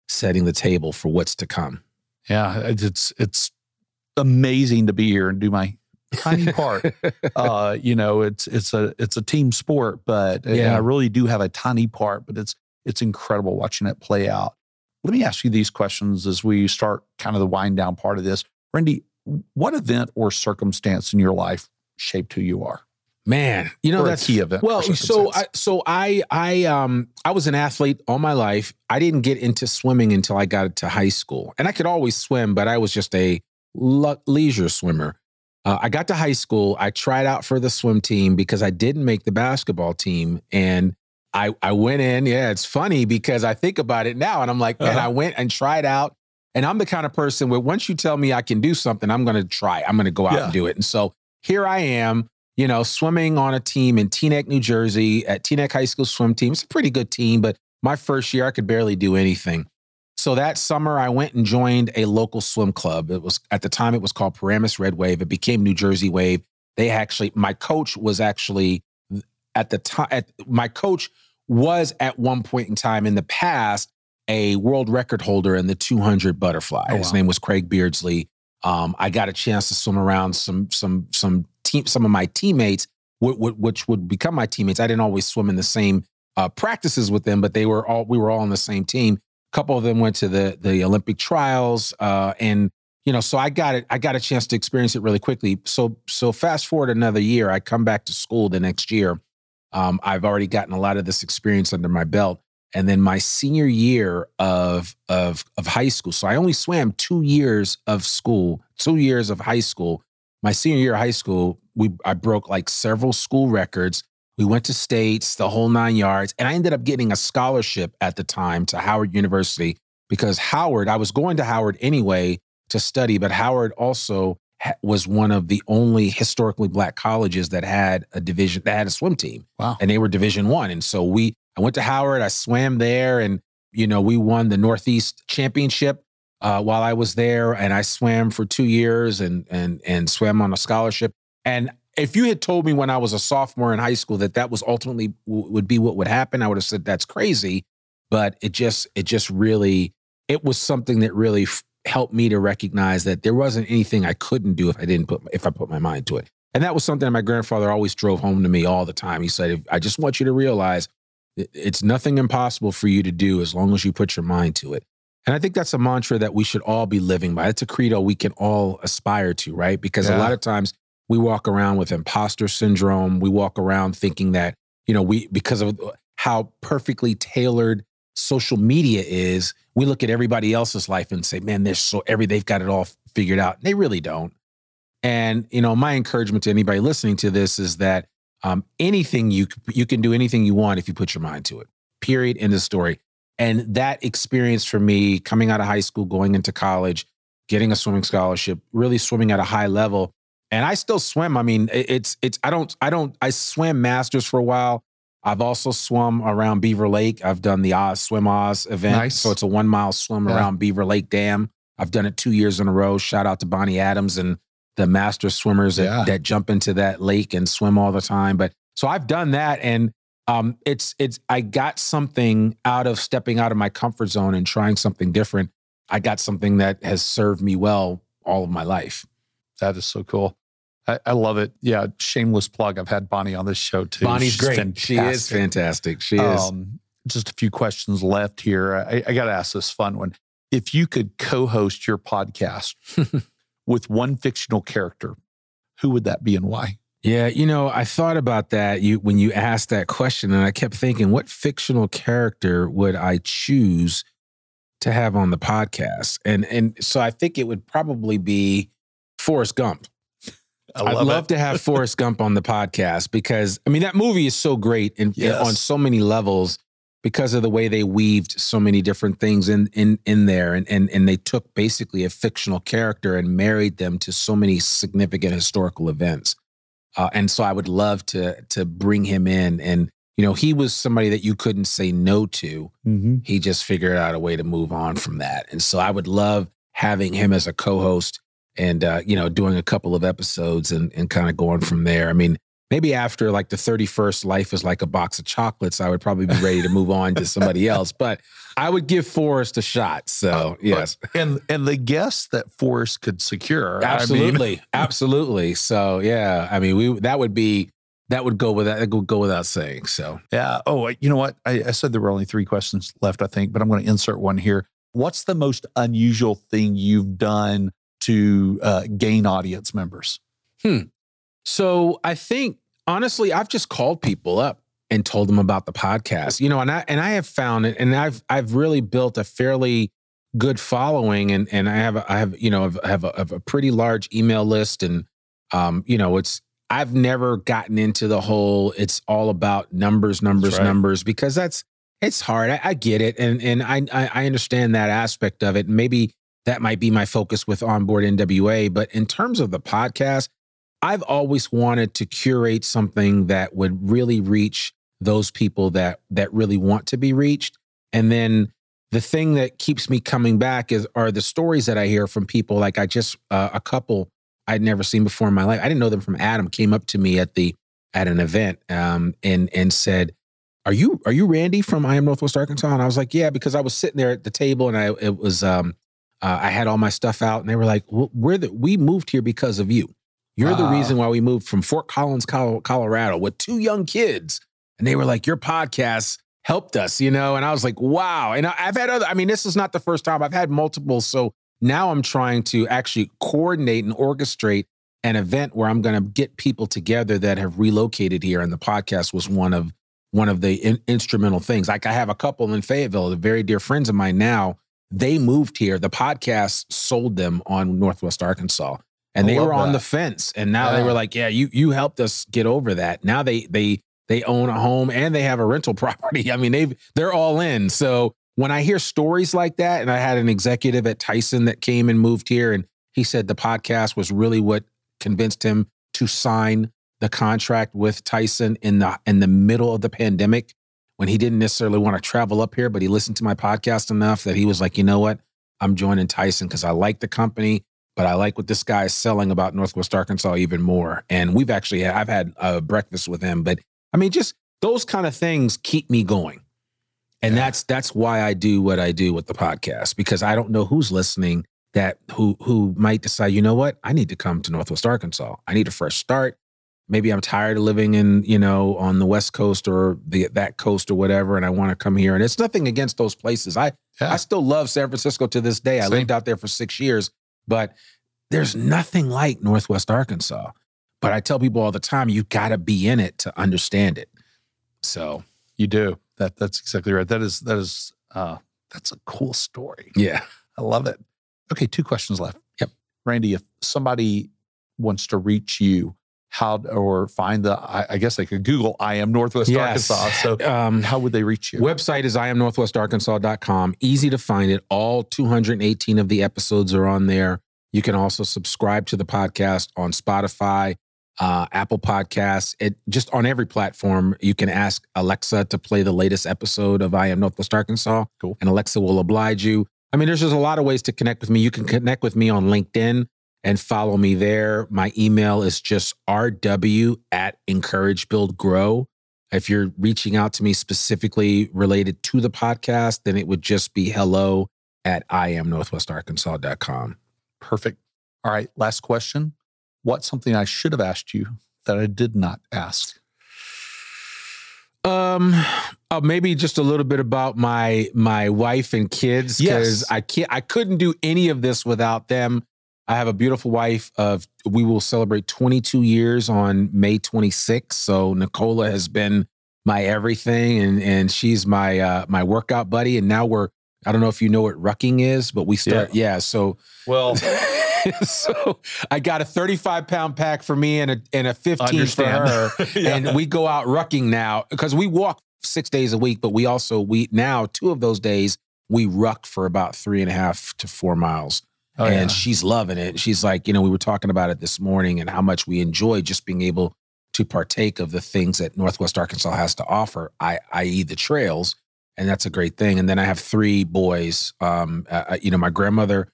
setting the table for what's to come. Yeah, it's it's amazing to be here and do my tiny part. [LAUGHS] uh, you know, it's it's a it's a team sport, but yeah. I really do have a tiny part, but it's it's incredible watching it play out. Let me ask you these questions as we start kind of the wind down part of this. Randy, what event or circumstance in your life shaped who you are? Man, you know or that's key event. Well, so I so I I um I was an athlete all my life. I didn't get into swimming until I got to high school, and I could always swim, but I was just a le- leisure swimmer. Uh, I got to high school. I tried out for the swim team because I didn't make the basketball team, and I I went in. Yeah, it's funny because I think about it now, and I'm like, uh-huh. and I went and tried out and I'm the kind of person where once you tell me I can do something, I'm going to try. I'm going to go out yeah. and do it. And so here I am, you know, swimming on a team in Teaneck, New Jersey at Teaneck High School swim team. It's a pretty good team, but my first year I could barely do anything. So that summer I went and joined a local swim club. It was at the time it was called Paramus Red Wave. It became New Jersey Wave. They actually my coach was actually at the time my coach was at one point in time in the past a world record holder in the 200 butterfly. Oh, wow. His name was Craig Beardsley. Um, I got a chance to swim around some some some team some of my teammates, w- w- which would become my teammates. I didn't always swim in the same uh, practices with them, but they were all we were all on the same team. Couple of them went to the the Olympic trials, uh, and you know, so I got it. I got a chance to experience it really quickly. So so fast forward another year, I come back to school the next year. Um, I've already gotten a lot of this experience under my belt. And then my senior year of, of, of high school, so I only swam two years of school, two years of high school. My senior year of high school, we I broke like several school records. We went to states, the whole nine yards. And I ended up getting a scholarship at the time to Howard University because Howard, I was going to Howard anyway to study, but Howard also was one of the only historically black colleges that had a division that had a swim team. Wow. And they were division one. And so we I went to Howard, I swam there, and you know, we won the Northeast Championship uh, while I was there, and I swam for two years and and and swam on a scholarship. And if you had told me when I was a sophomore in high school that that was ultimately w- would be what would happen, I would have said that's crazy. But it just it just really it was something that really f- helped me to recognize that there wasn't anything I couldn't do if I didn't put if I put my mind to it. And that was something that my grandfather always drove home to me all the time. He said, "I just want you to realize it's nothing impossible for you to do as long as you put your mind to it." And I think that's a mantra that we should all be living by. It's a credo we can all aspire to, right? Because yeah. a lot of times we walk around with imposter syndrome. We walk around thinking that, you know, we because of how perfectly tailored social media is, we look at everybody else's life and say, man, they're so every they've got it all figured out. They really don't. And you know, my encouragement to anybody listening to this is that um, anything you you can do anything you want if you put your mind to it. Period. End of story. And that experience for me, coming out of high school, going into college, getting a swimming scholarship, really swimming at a high level, and I still swim. I mean, it's it's I don't I don't I swam masters for a while. I've also swum around Beaver Lake. I've done the Oz Swim Oz event. Nice. So it's a one mile swim yeah. around Beaver Lake Dam. I've done it two years in a row. Shout out to Bonnie Adams and the master swimmers that, yeah. that jump into that lake and swim all the time. But so I've done that and um, it's it's I got something out of stepping out of my comfort zone and trying something different. I got something that has served me well all of my life. That is so cool. I, I, love it. Yeah, shameless plug. I've had Bonnie on this show too. Bonnie's She's great. Fantastic. She is fantastic. She is. Um, just a few questions left here. I, I got to ask this fun one. If you could co-host your podcast [LAUGHS] with one fictional character, who would that be and why? Yeah, you know, I thought about that you when you asked that question, and I kept thinking, what fictional character would I choose to have on the podcast? And and so I think it would probably be Forrest Gump. I would love to have Forrest Gump on the podcast because I mean that movie is so great and yes. on so many levels because of the way they weaved so many different things in in in there and and and they took basically a fictional character and married them to so many significant historical events. Uh, and so I would love to to bring him in and you know he was somebody that you couldn't say no to. Mm-hmm. He just figured out a way to move on from that. And so I would love having him as a co-host and uh, you know doing a couple of episodes and and kind of going from there. I mean, maybe after like the 31st life is like a box of chocolates, I would probably be ready to move on to somebody [LAUGHS] else. But I would give Forrest a shot. So uh, yes. And and the guests that Forrest could secure. Absolutely. I mean. absolutely. So yeah. I mean, we that would be that would go without that would go without saying. So yeah. Oh, you know what? I, I said there were only three questions left, I think, but I'm going to insert one here. What's the most unusual thing you've done to uh, gain audience members? Hmm. So I think honestly, I've just called people up and told them about the podcast. You know, and I and I have found it, and I've I've really built a fairly good following, and and I have a, I have you know I have a, have a pretty large email list, and um you know it's I've never gotten into the whole it's all about numbers, numbers, right. numbers because that's it's hard. I, I, get it, and and I I understand that aspect of it. Maybe that might be my focus with onboard NWA, but in terms of the podcast, I've always wanted to curate something that would really reach those people that that really want to be reached. And then the thing that keeps me coming back is are the stories that I hear from people. Like I just uh, a couple I'd never seen before in my life. I didn't know them from Adam. Came up to me at the at an event um, and and said, "Are you are you Randy from I Am Northwest Arkansas?" And I was like, "Yeah," because I was sitting there at the table and I it was um, uh, I had all my stuff out and they were like, "We're the we moved here because of you." You're uh, the reason why we moved from Fort Collins, Colorado with two young kids. And they were like, Your podcast helped us, you know? And I was like, Wow. And I've had other, I mean, this is not the first time I've had multiple. So now I'm trying to actually coordinate and orchestrate an event where I'm going to get people together that have relocated here. And the podcast was one of one of the in- instrumental things. Like I have a couple in Fayetteville, the very dear friends of mine now. They moved here. The podcast sold them on Northwest Arkansas and I they were on that. the fence and now yeah. they were like yeah you you helped us get over that now they they they own a home and they have a rental [LAUGHS] property. I mean, they they're all in. So when I hear stories like that, and I had an executive at Tyson that came and moved here, and he said the podcast was really what convinced him to sign the contract with Tyson in the in the middle of the pandemic when he didn't necessarily want to travel up here, but he listened to my podcast enough that he was like, you know what, I'm joining Tyson because I like the company but I like what this guy is selling about Northwest Arkansas even more. And we've actually, I've had a breakfast with him, but I mean, just those kind of things keep me going. And yeah. that's that's why I do what I do with the podcast because I don't know who's listening that who who might decide, you know what, I need to come to Northwest Arkansas. I need a fresh start. Maybe I'm tired of living in, you know, on the West Coast or the that coast or whatever, and I want to come here. And it's nothing against those places. I yeah. I still love San Francisco to this day. I lived out there for six years, but there's nothing like Northwest Arkansas. But I tell people all the time, you got to be in it to understand it. So you do that. That's exactly right. That is that is uh, that's a cool story. Yeah, I love it. Okay, two questions left. Yep, Randy, if somebody wants to reach you, how or find the I, I, guess they could Google I am Northwest yes. Arkansas. So um, how would they reach you? Website is I am northwestarkansas.com. Easy to find it. All 218 of the episodes are on there. You can also subscribe to the podcast on Spotify, uh, Apple Podcasts, it just on every platform. You can ask Alexa to play the latest episode of I Am Northwest Arkansas. Cool. And Alexa will oblige you. I mean, there's just a lot of ways to connect with me. You can connect with me on LinkedIn and follow me there. My email is just rw at encourage build grow. If you're reaching out to me specifically related to the podcast, then it would just be hello at iamnorthwestarkansas.com. Perfect. All right. Last question. What's something I should have asked you that I did not ask? Um, uh, maybe just a little bit about my my wife and kids because yes. I can't I couldn't do any of this without them. I have a beautiful wife of we will celebrate 22 years on May 26th. So Nicola has been my everything and and she's my uh my workout buddy and now we're I don't know if you know what rucking is, but we start, yeah. yeah so, well, [LAUGHS] so I got a 35 pound pack for me and a, and a 15 Understand. for her. [LAUGHS] yeah. And we go out rucking now because we walk six days a week, but we also, we now, two of those days, we ruck for about three and a half to four miles. Oh, and yeah. she's loving it. She's like, you know, we were talking about it this morning and how much we enjoy just being able to partake of the things that Northwest Arkansas has to offer, I, i.e., the trails and that's a great thing. And then I have three boys. Um, uh, uh you know, my grandmother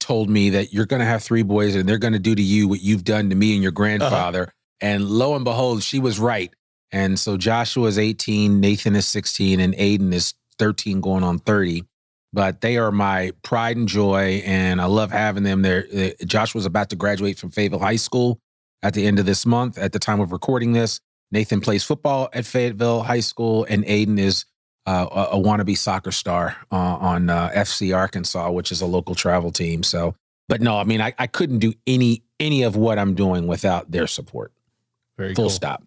told me that you're going to have three boys, and they're going to do to you what you've done to me and your uh-huh. grandfather. Uh-huh. And lo and behold, she was right. And so Joshua is 18, Nathan is 16, and Aiden is 13, going on 30. But they are my pride and joy, and I love having them there. Uh, Joshua's about to graduate from Fayetteville High School at the end of this month. At the time of recording this, Nathan plays football at Fayetteville High School, and Aiden is uh, a, a, wannabe soccer star uh, on uh, FC Arkansas, which is a local travel team. So, but no, I mean, I, I couldn't do any any of what I'm doing without their support. Very full cool. stop.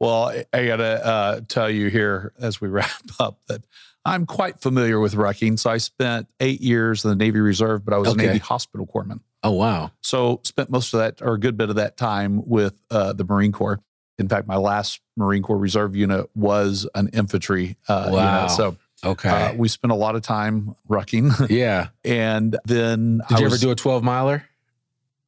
Well, I gotta uh, tell you here as we [LAUGHS] wrap up that I'm quite familiar with rucking. So I spent eight years in the Navy Reserve, but I was okay. a Navy hospital corpsman. Oh wow! So spent most of that or a good bit of that time with uh, the Marine Corps. In fact, my last Marine Corps Reserve unit was an infantry uh, wow. unit. So okay, uh, we spent a lot of time rucking. [LAUGHS] Yeah, and then did I you was, ever do a twelve miler?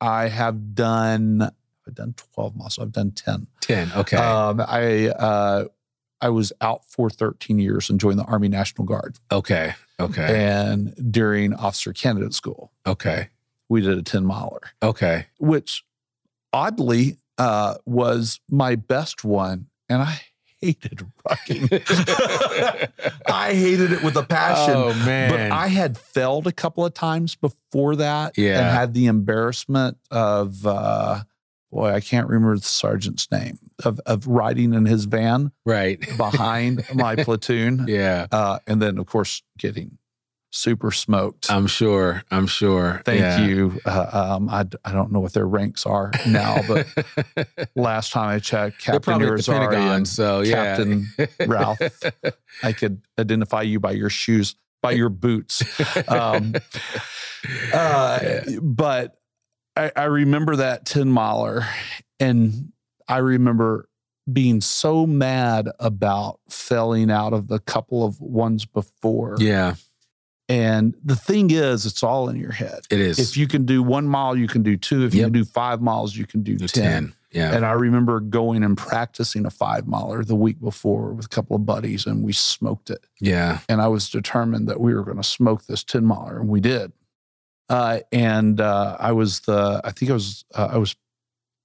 I have done. I've done twelve miles. So I've done ten. Ten. Okay. Um, I uh, I was out for thirteen years and joined the Army National Guard. Okay. Okay. And during officer candidate school. Okay. We did a ten miler. Okay. Which oddly uh, was my best one, and I hated rucking. [LAUGHS] I hated it with a passion. Oh man! But I had failed a couple of times before that, yeah. and had the embarrassment of. Uh, boy, I can't remember the sergeant's name of of riding in his van, right [LAUGHS] behind my platoon. Yeah, uh, and then of course getting super smoked. I'm sure. I'm sure. Thank yeah. you. Uh, um, I, I don't know what their ranks are now, but [LAUGHS] last time I checked, Captain Irizarry and so yeah. Captain Ralph, [LAUGHS] I could identify you by your shoes, by your boots. Um, uh, yeah. But I, I remember that 10 miler and I remember being so mad about failing out of the couple of ones before. Yeah. And the thing is, it's all in your head. It is. If you can do one mile, you can do two. If you can do five miles, you can do, Do 10. 10. Yeah. And I remember going and practicing a five miler the week before with a couple of buddies, and we smoked it. yeah. And I was determined that we were going to smoke this 10 miler, and we did. Uh, and uh, I was the, I think I was, uh, I was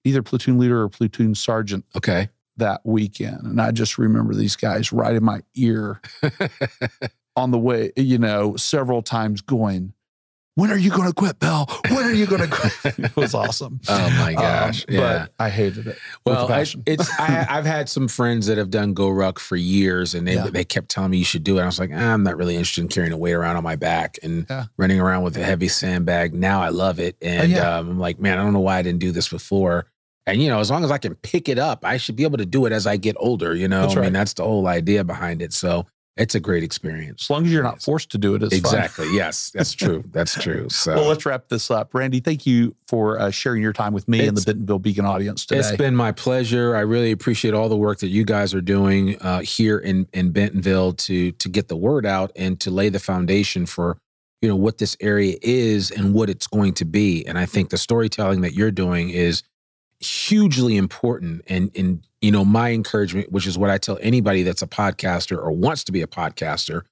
either platoon leader or platoon sergeant Okay. that weekend. And I just remember these guys right in my ear [LAUGHS] on the way, you know, several times going, When are you going to quit, Bell? When are you going to quit? [LAUGHS] it was awesome. [LAUGHS] Oh my gosh. Um, yeah. But I hated it. Well, I, it's, [LAUGHS] I, I've had some friends that have done Go Ruck for years, and they Yeah. they kept telling me you should do it. I was like, "Ah, I'm not really interested in carrying a weight around on my back and Yeah. running around with a heavy sandbag. Now I love it, and Oh, yeah. um, I'm like, man, I don't know why I didn't do this before. And you know, as long as I can pick it up, I should be able to do it as I get older. You know, That's I mean, that's the whole idea behind it. So it's a great experience. as long as you're not forced to do it, it's fun. exactly. Yes, that's true. [LAUGHS] That's true. So Well, let's wrap this up. Randy, thank you for uh, sharing your time with me and the Bentonville Beacon audience today. It's been my pleasure. I really appreciate all the work that you guys are doing uh, here in in Bentonville to to get the word out and to lay the foundation for you know what this area is and what it's going to be. And I think the storytelling that you're doing is hugely important. And and you know my encouragement, which is what I tell anybody that's a podcaster or wants to be a podcaster,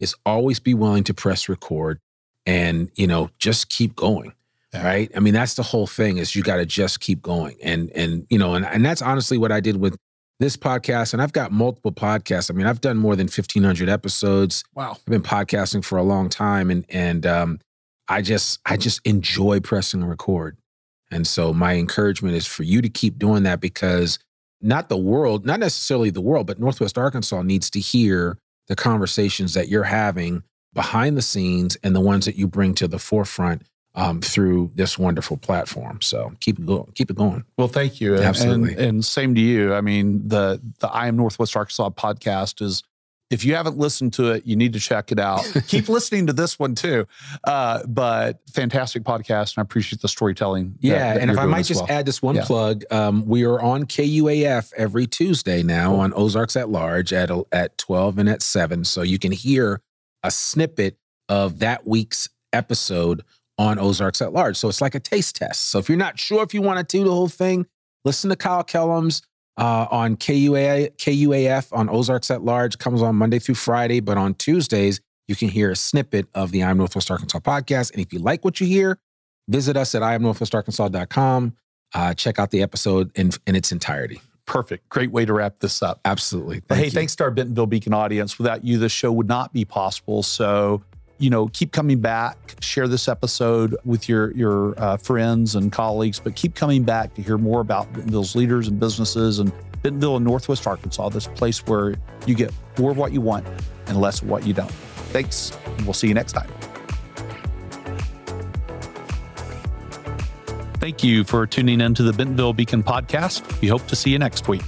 is always be willing to press record and you know just keep going Yeah. right? I mean that's the whole thing is you got to just keep going. And and you know and, and that's honestly what i did with this podcast and i've got multiple podcasts. I mean i've done more than 1500 episodes. Wow. i've been podcasting for a long time and and um i just i just enjoy pressing record. And so my encouragement is for you to keep doing that because not the world not necessarily the world but northwest arkansas needs to hear the conversations that you're having behind the scenes and the ones that you bring to the forefront um, through this wonderful platform. So keep it going. Keep it going. Well, thank you. And- Absolutely. And, and same to you. I mean, the the I am Northwest Arkansas podcast is if you haven't listened to it, you need to check it out. [LAUGHS] Keep listening to this one too. Uh, but fantastic podcast, and I appreciate the storytelling. Yeah, that and if I might just well. add this one Yeah. plug, um, we are on KUAF every Tuesday now on Ozarks at Large at at twelve and at seven, so you can hear a snippet of that week's episode on Ozarks at Large. So it's like a taste test. So if you're not sure if you want to do the whole thing, listen to Kyle Kellams uh, on KUA, KUAF on Ozarks at Large. Comes on Monday through Friday, but on Tuesdays you can hear a snippet of the I'm Northwest Arkansas podcast. And if you like what you hear, visit us at imnorthwestarkansas.com. Uh, check out the episode in, in its entirety. perfect, great way to wrap this up. Absolutely. But hey, you. thanks to our Bentonville Beacon audience. Without you, this show would not be possible. So, you know, keep coming back. Share this episode with your your uh, friends and colleagues, but keep coming back to hear more about Bentonville's leaders and businesses and Bentonville and Northwest Arkansas, this place where you get more of what you want and less of what you don't. Thanks. and We'll see you next time. Thank you for tuning in to the Bentonville Beacon podcast. We hope to see you next week.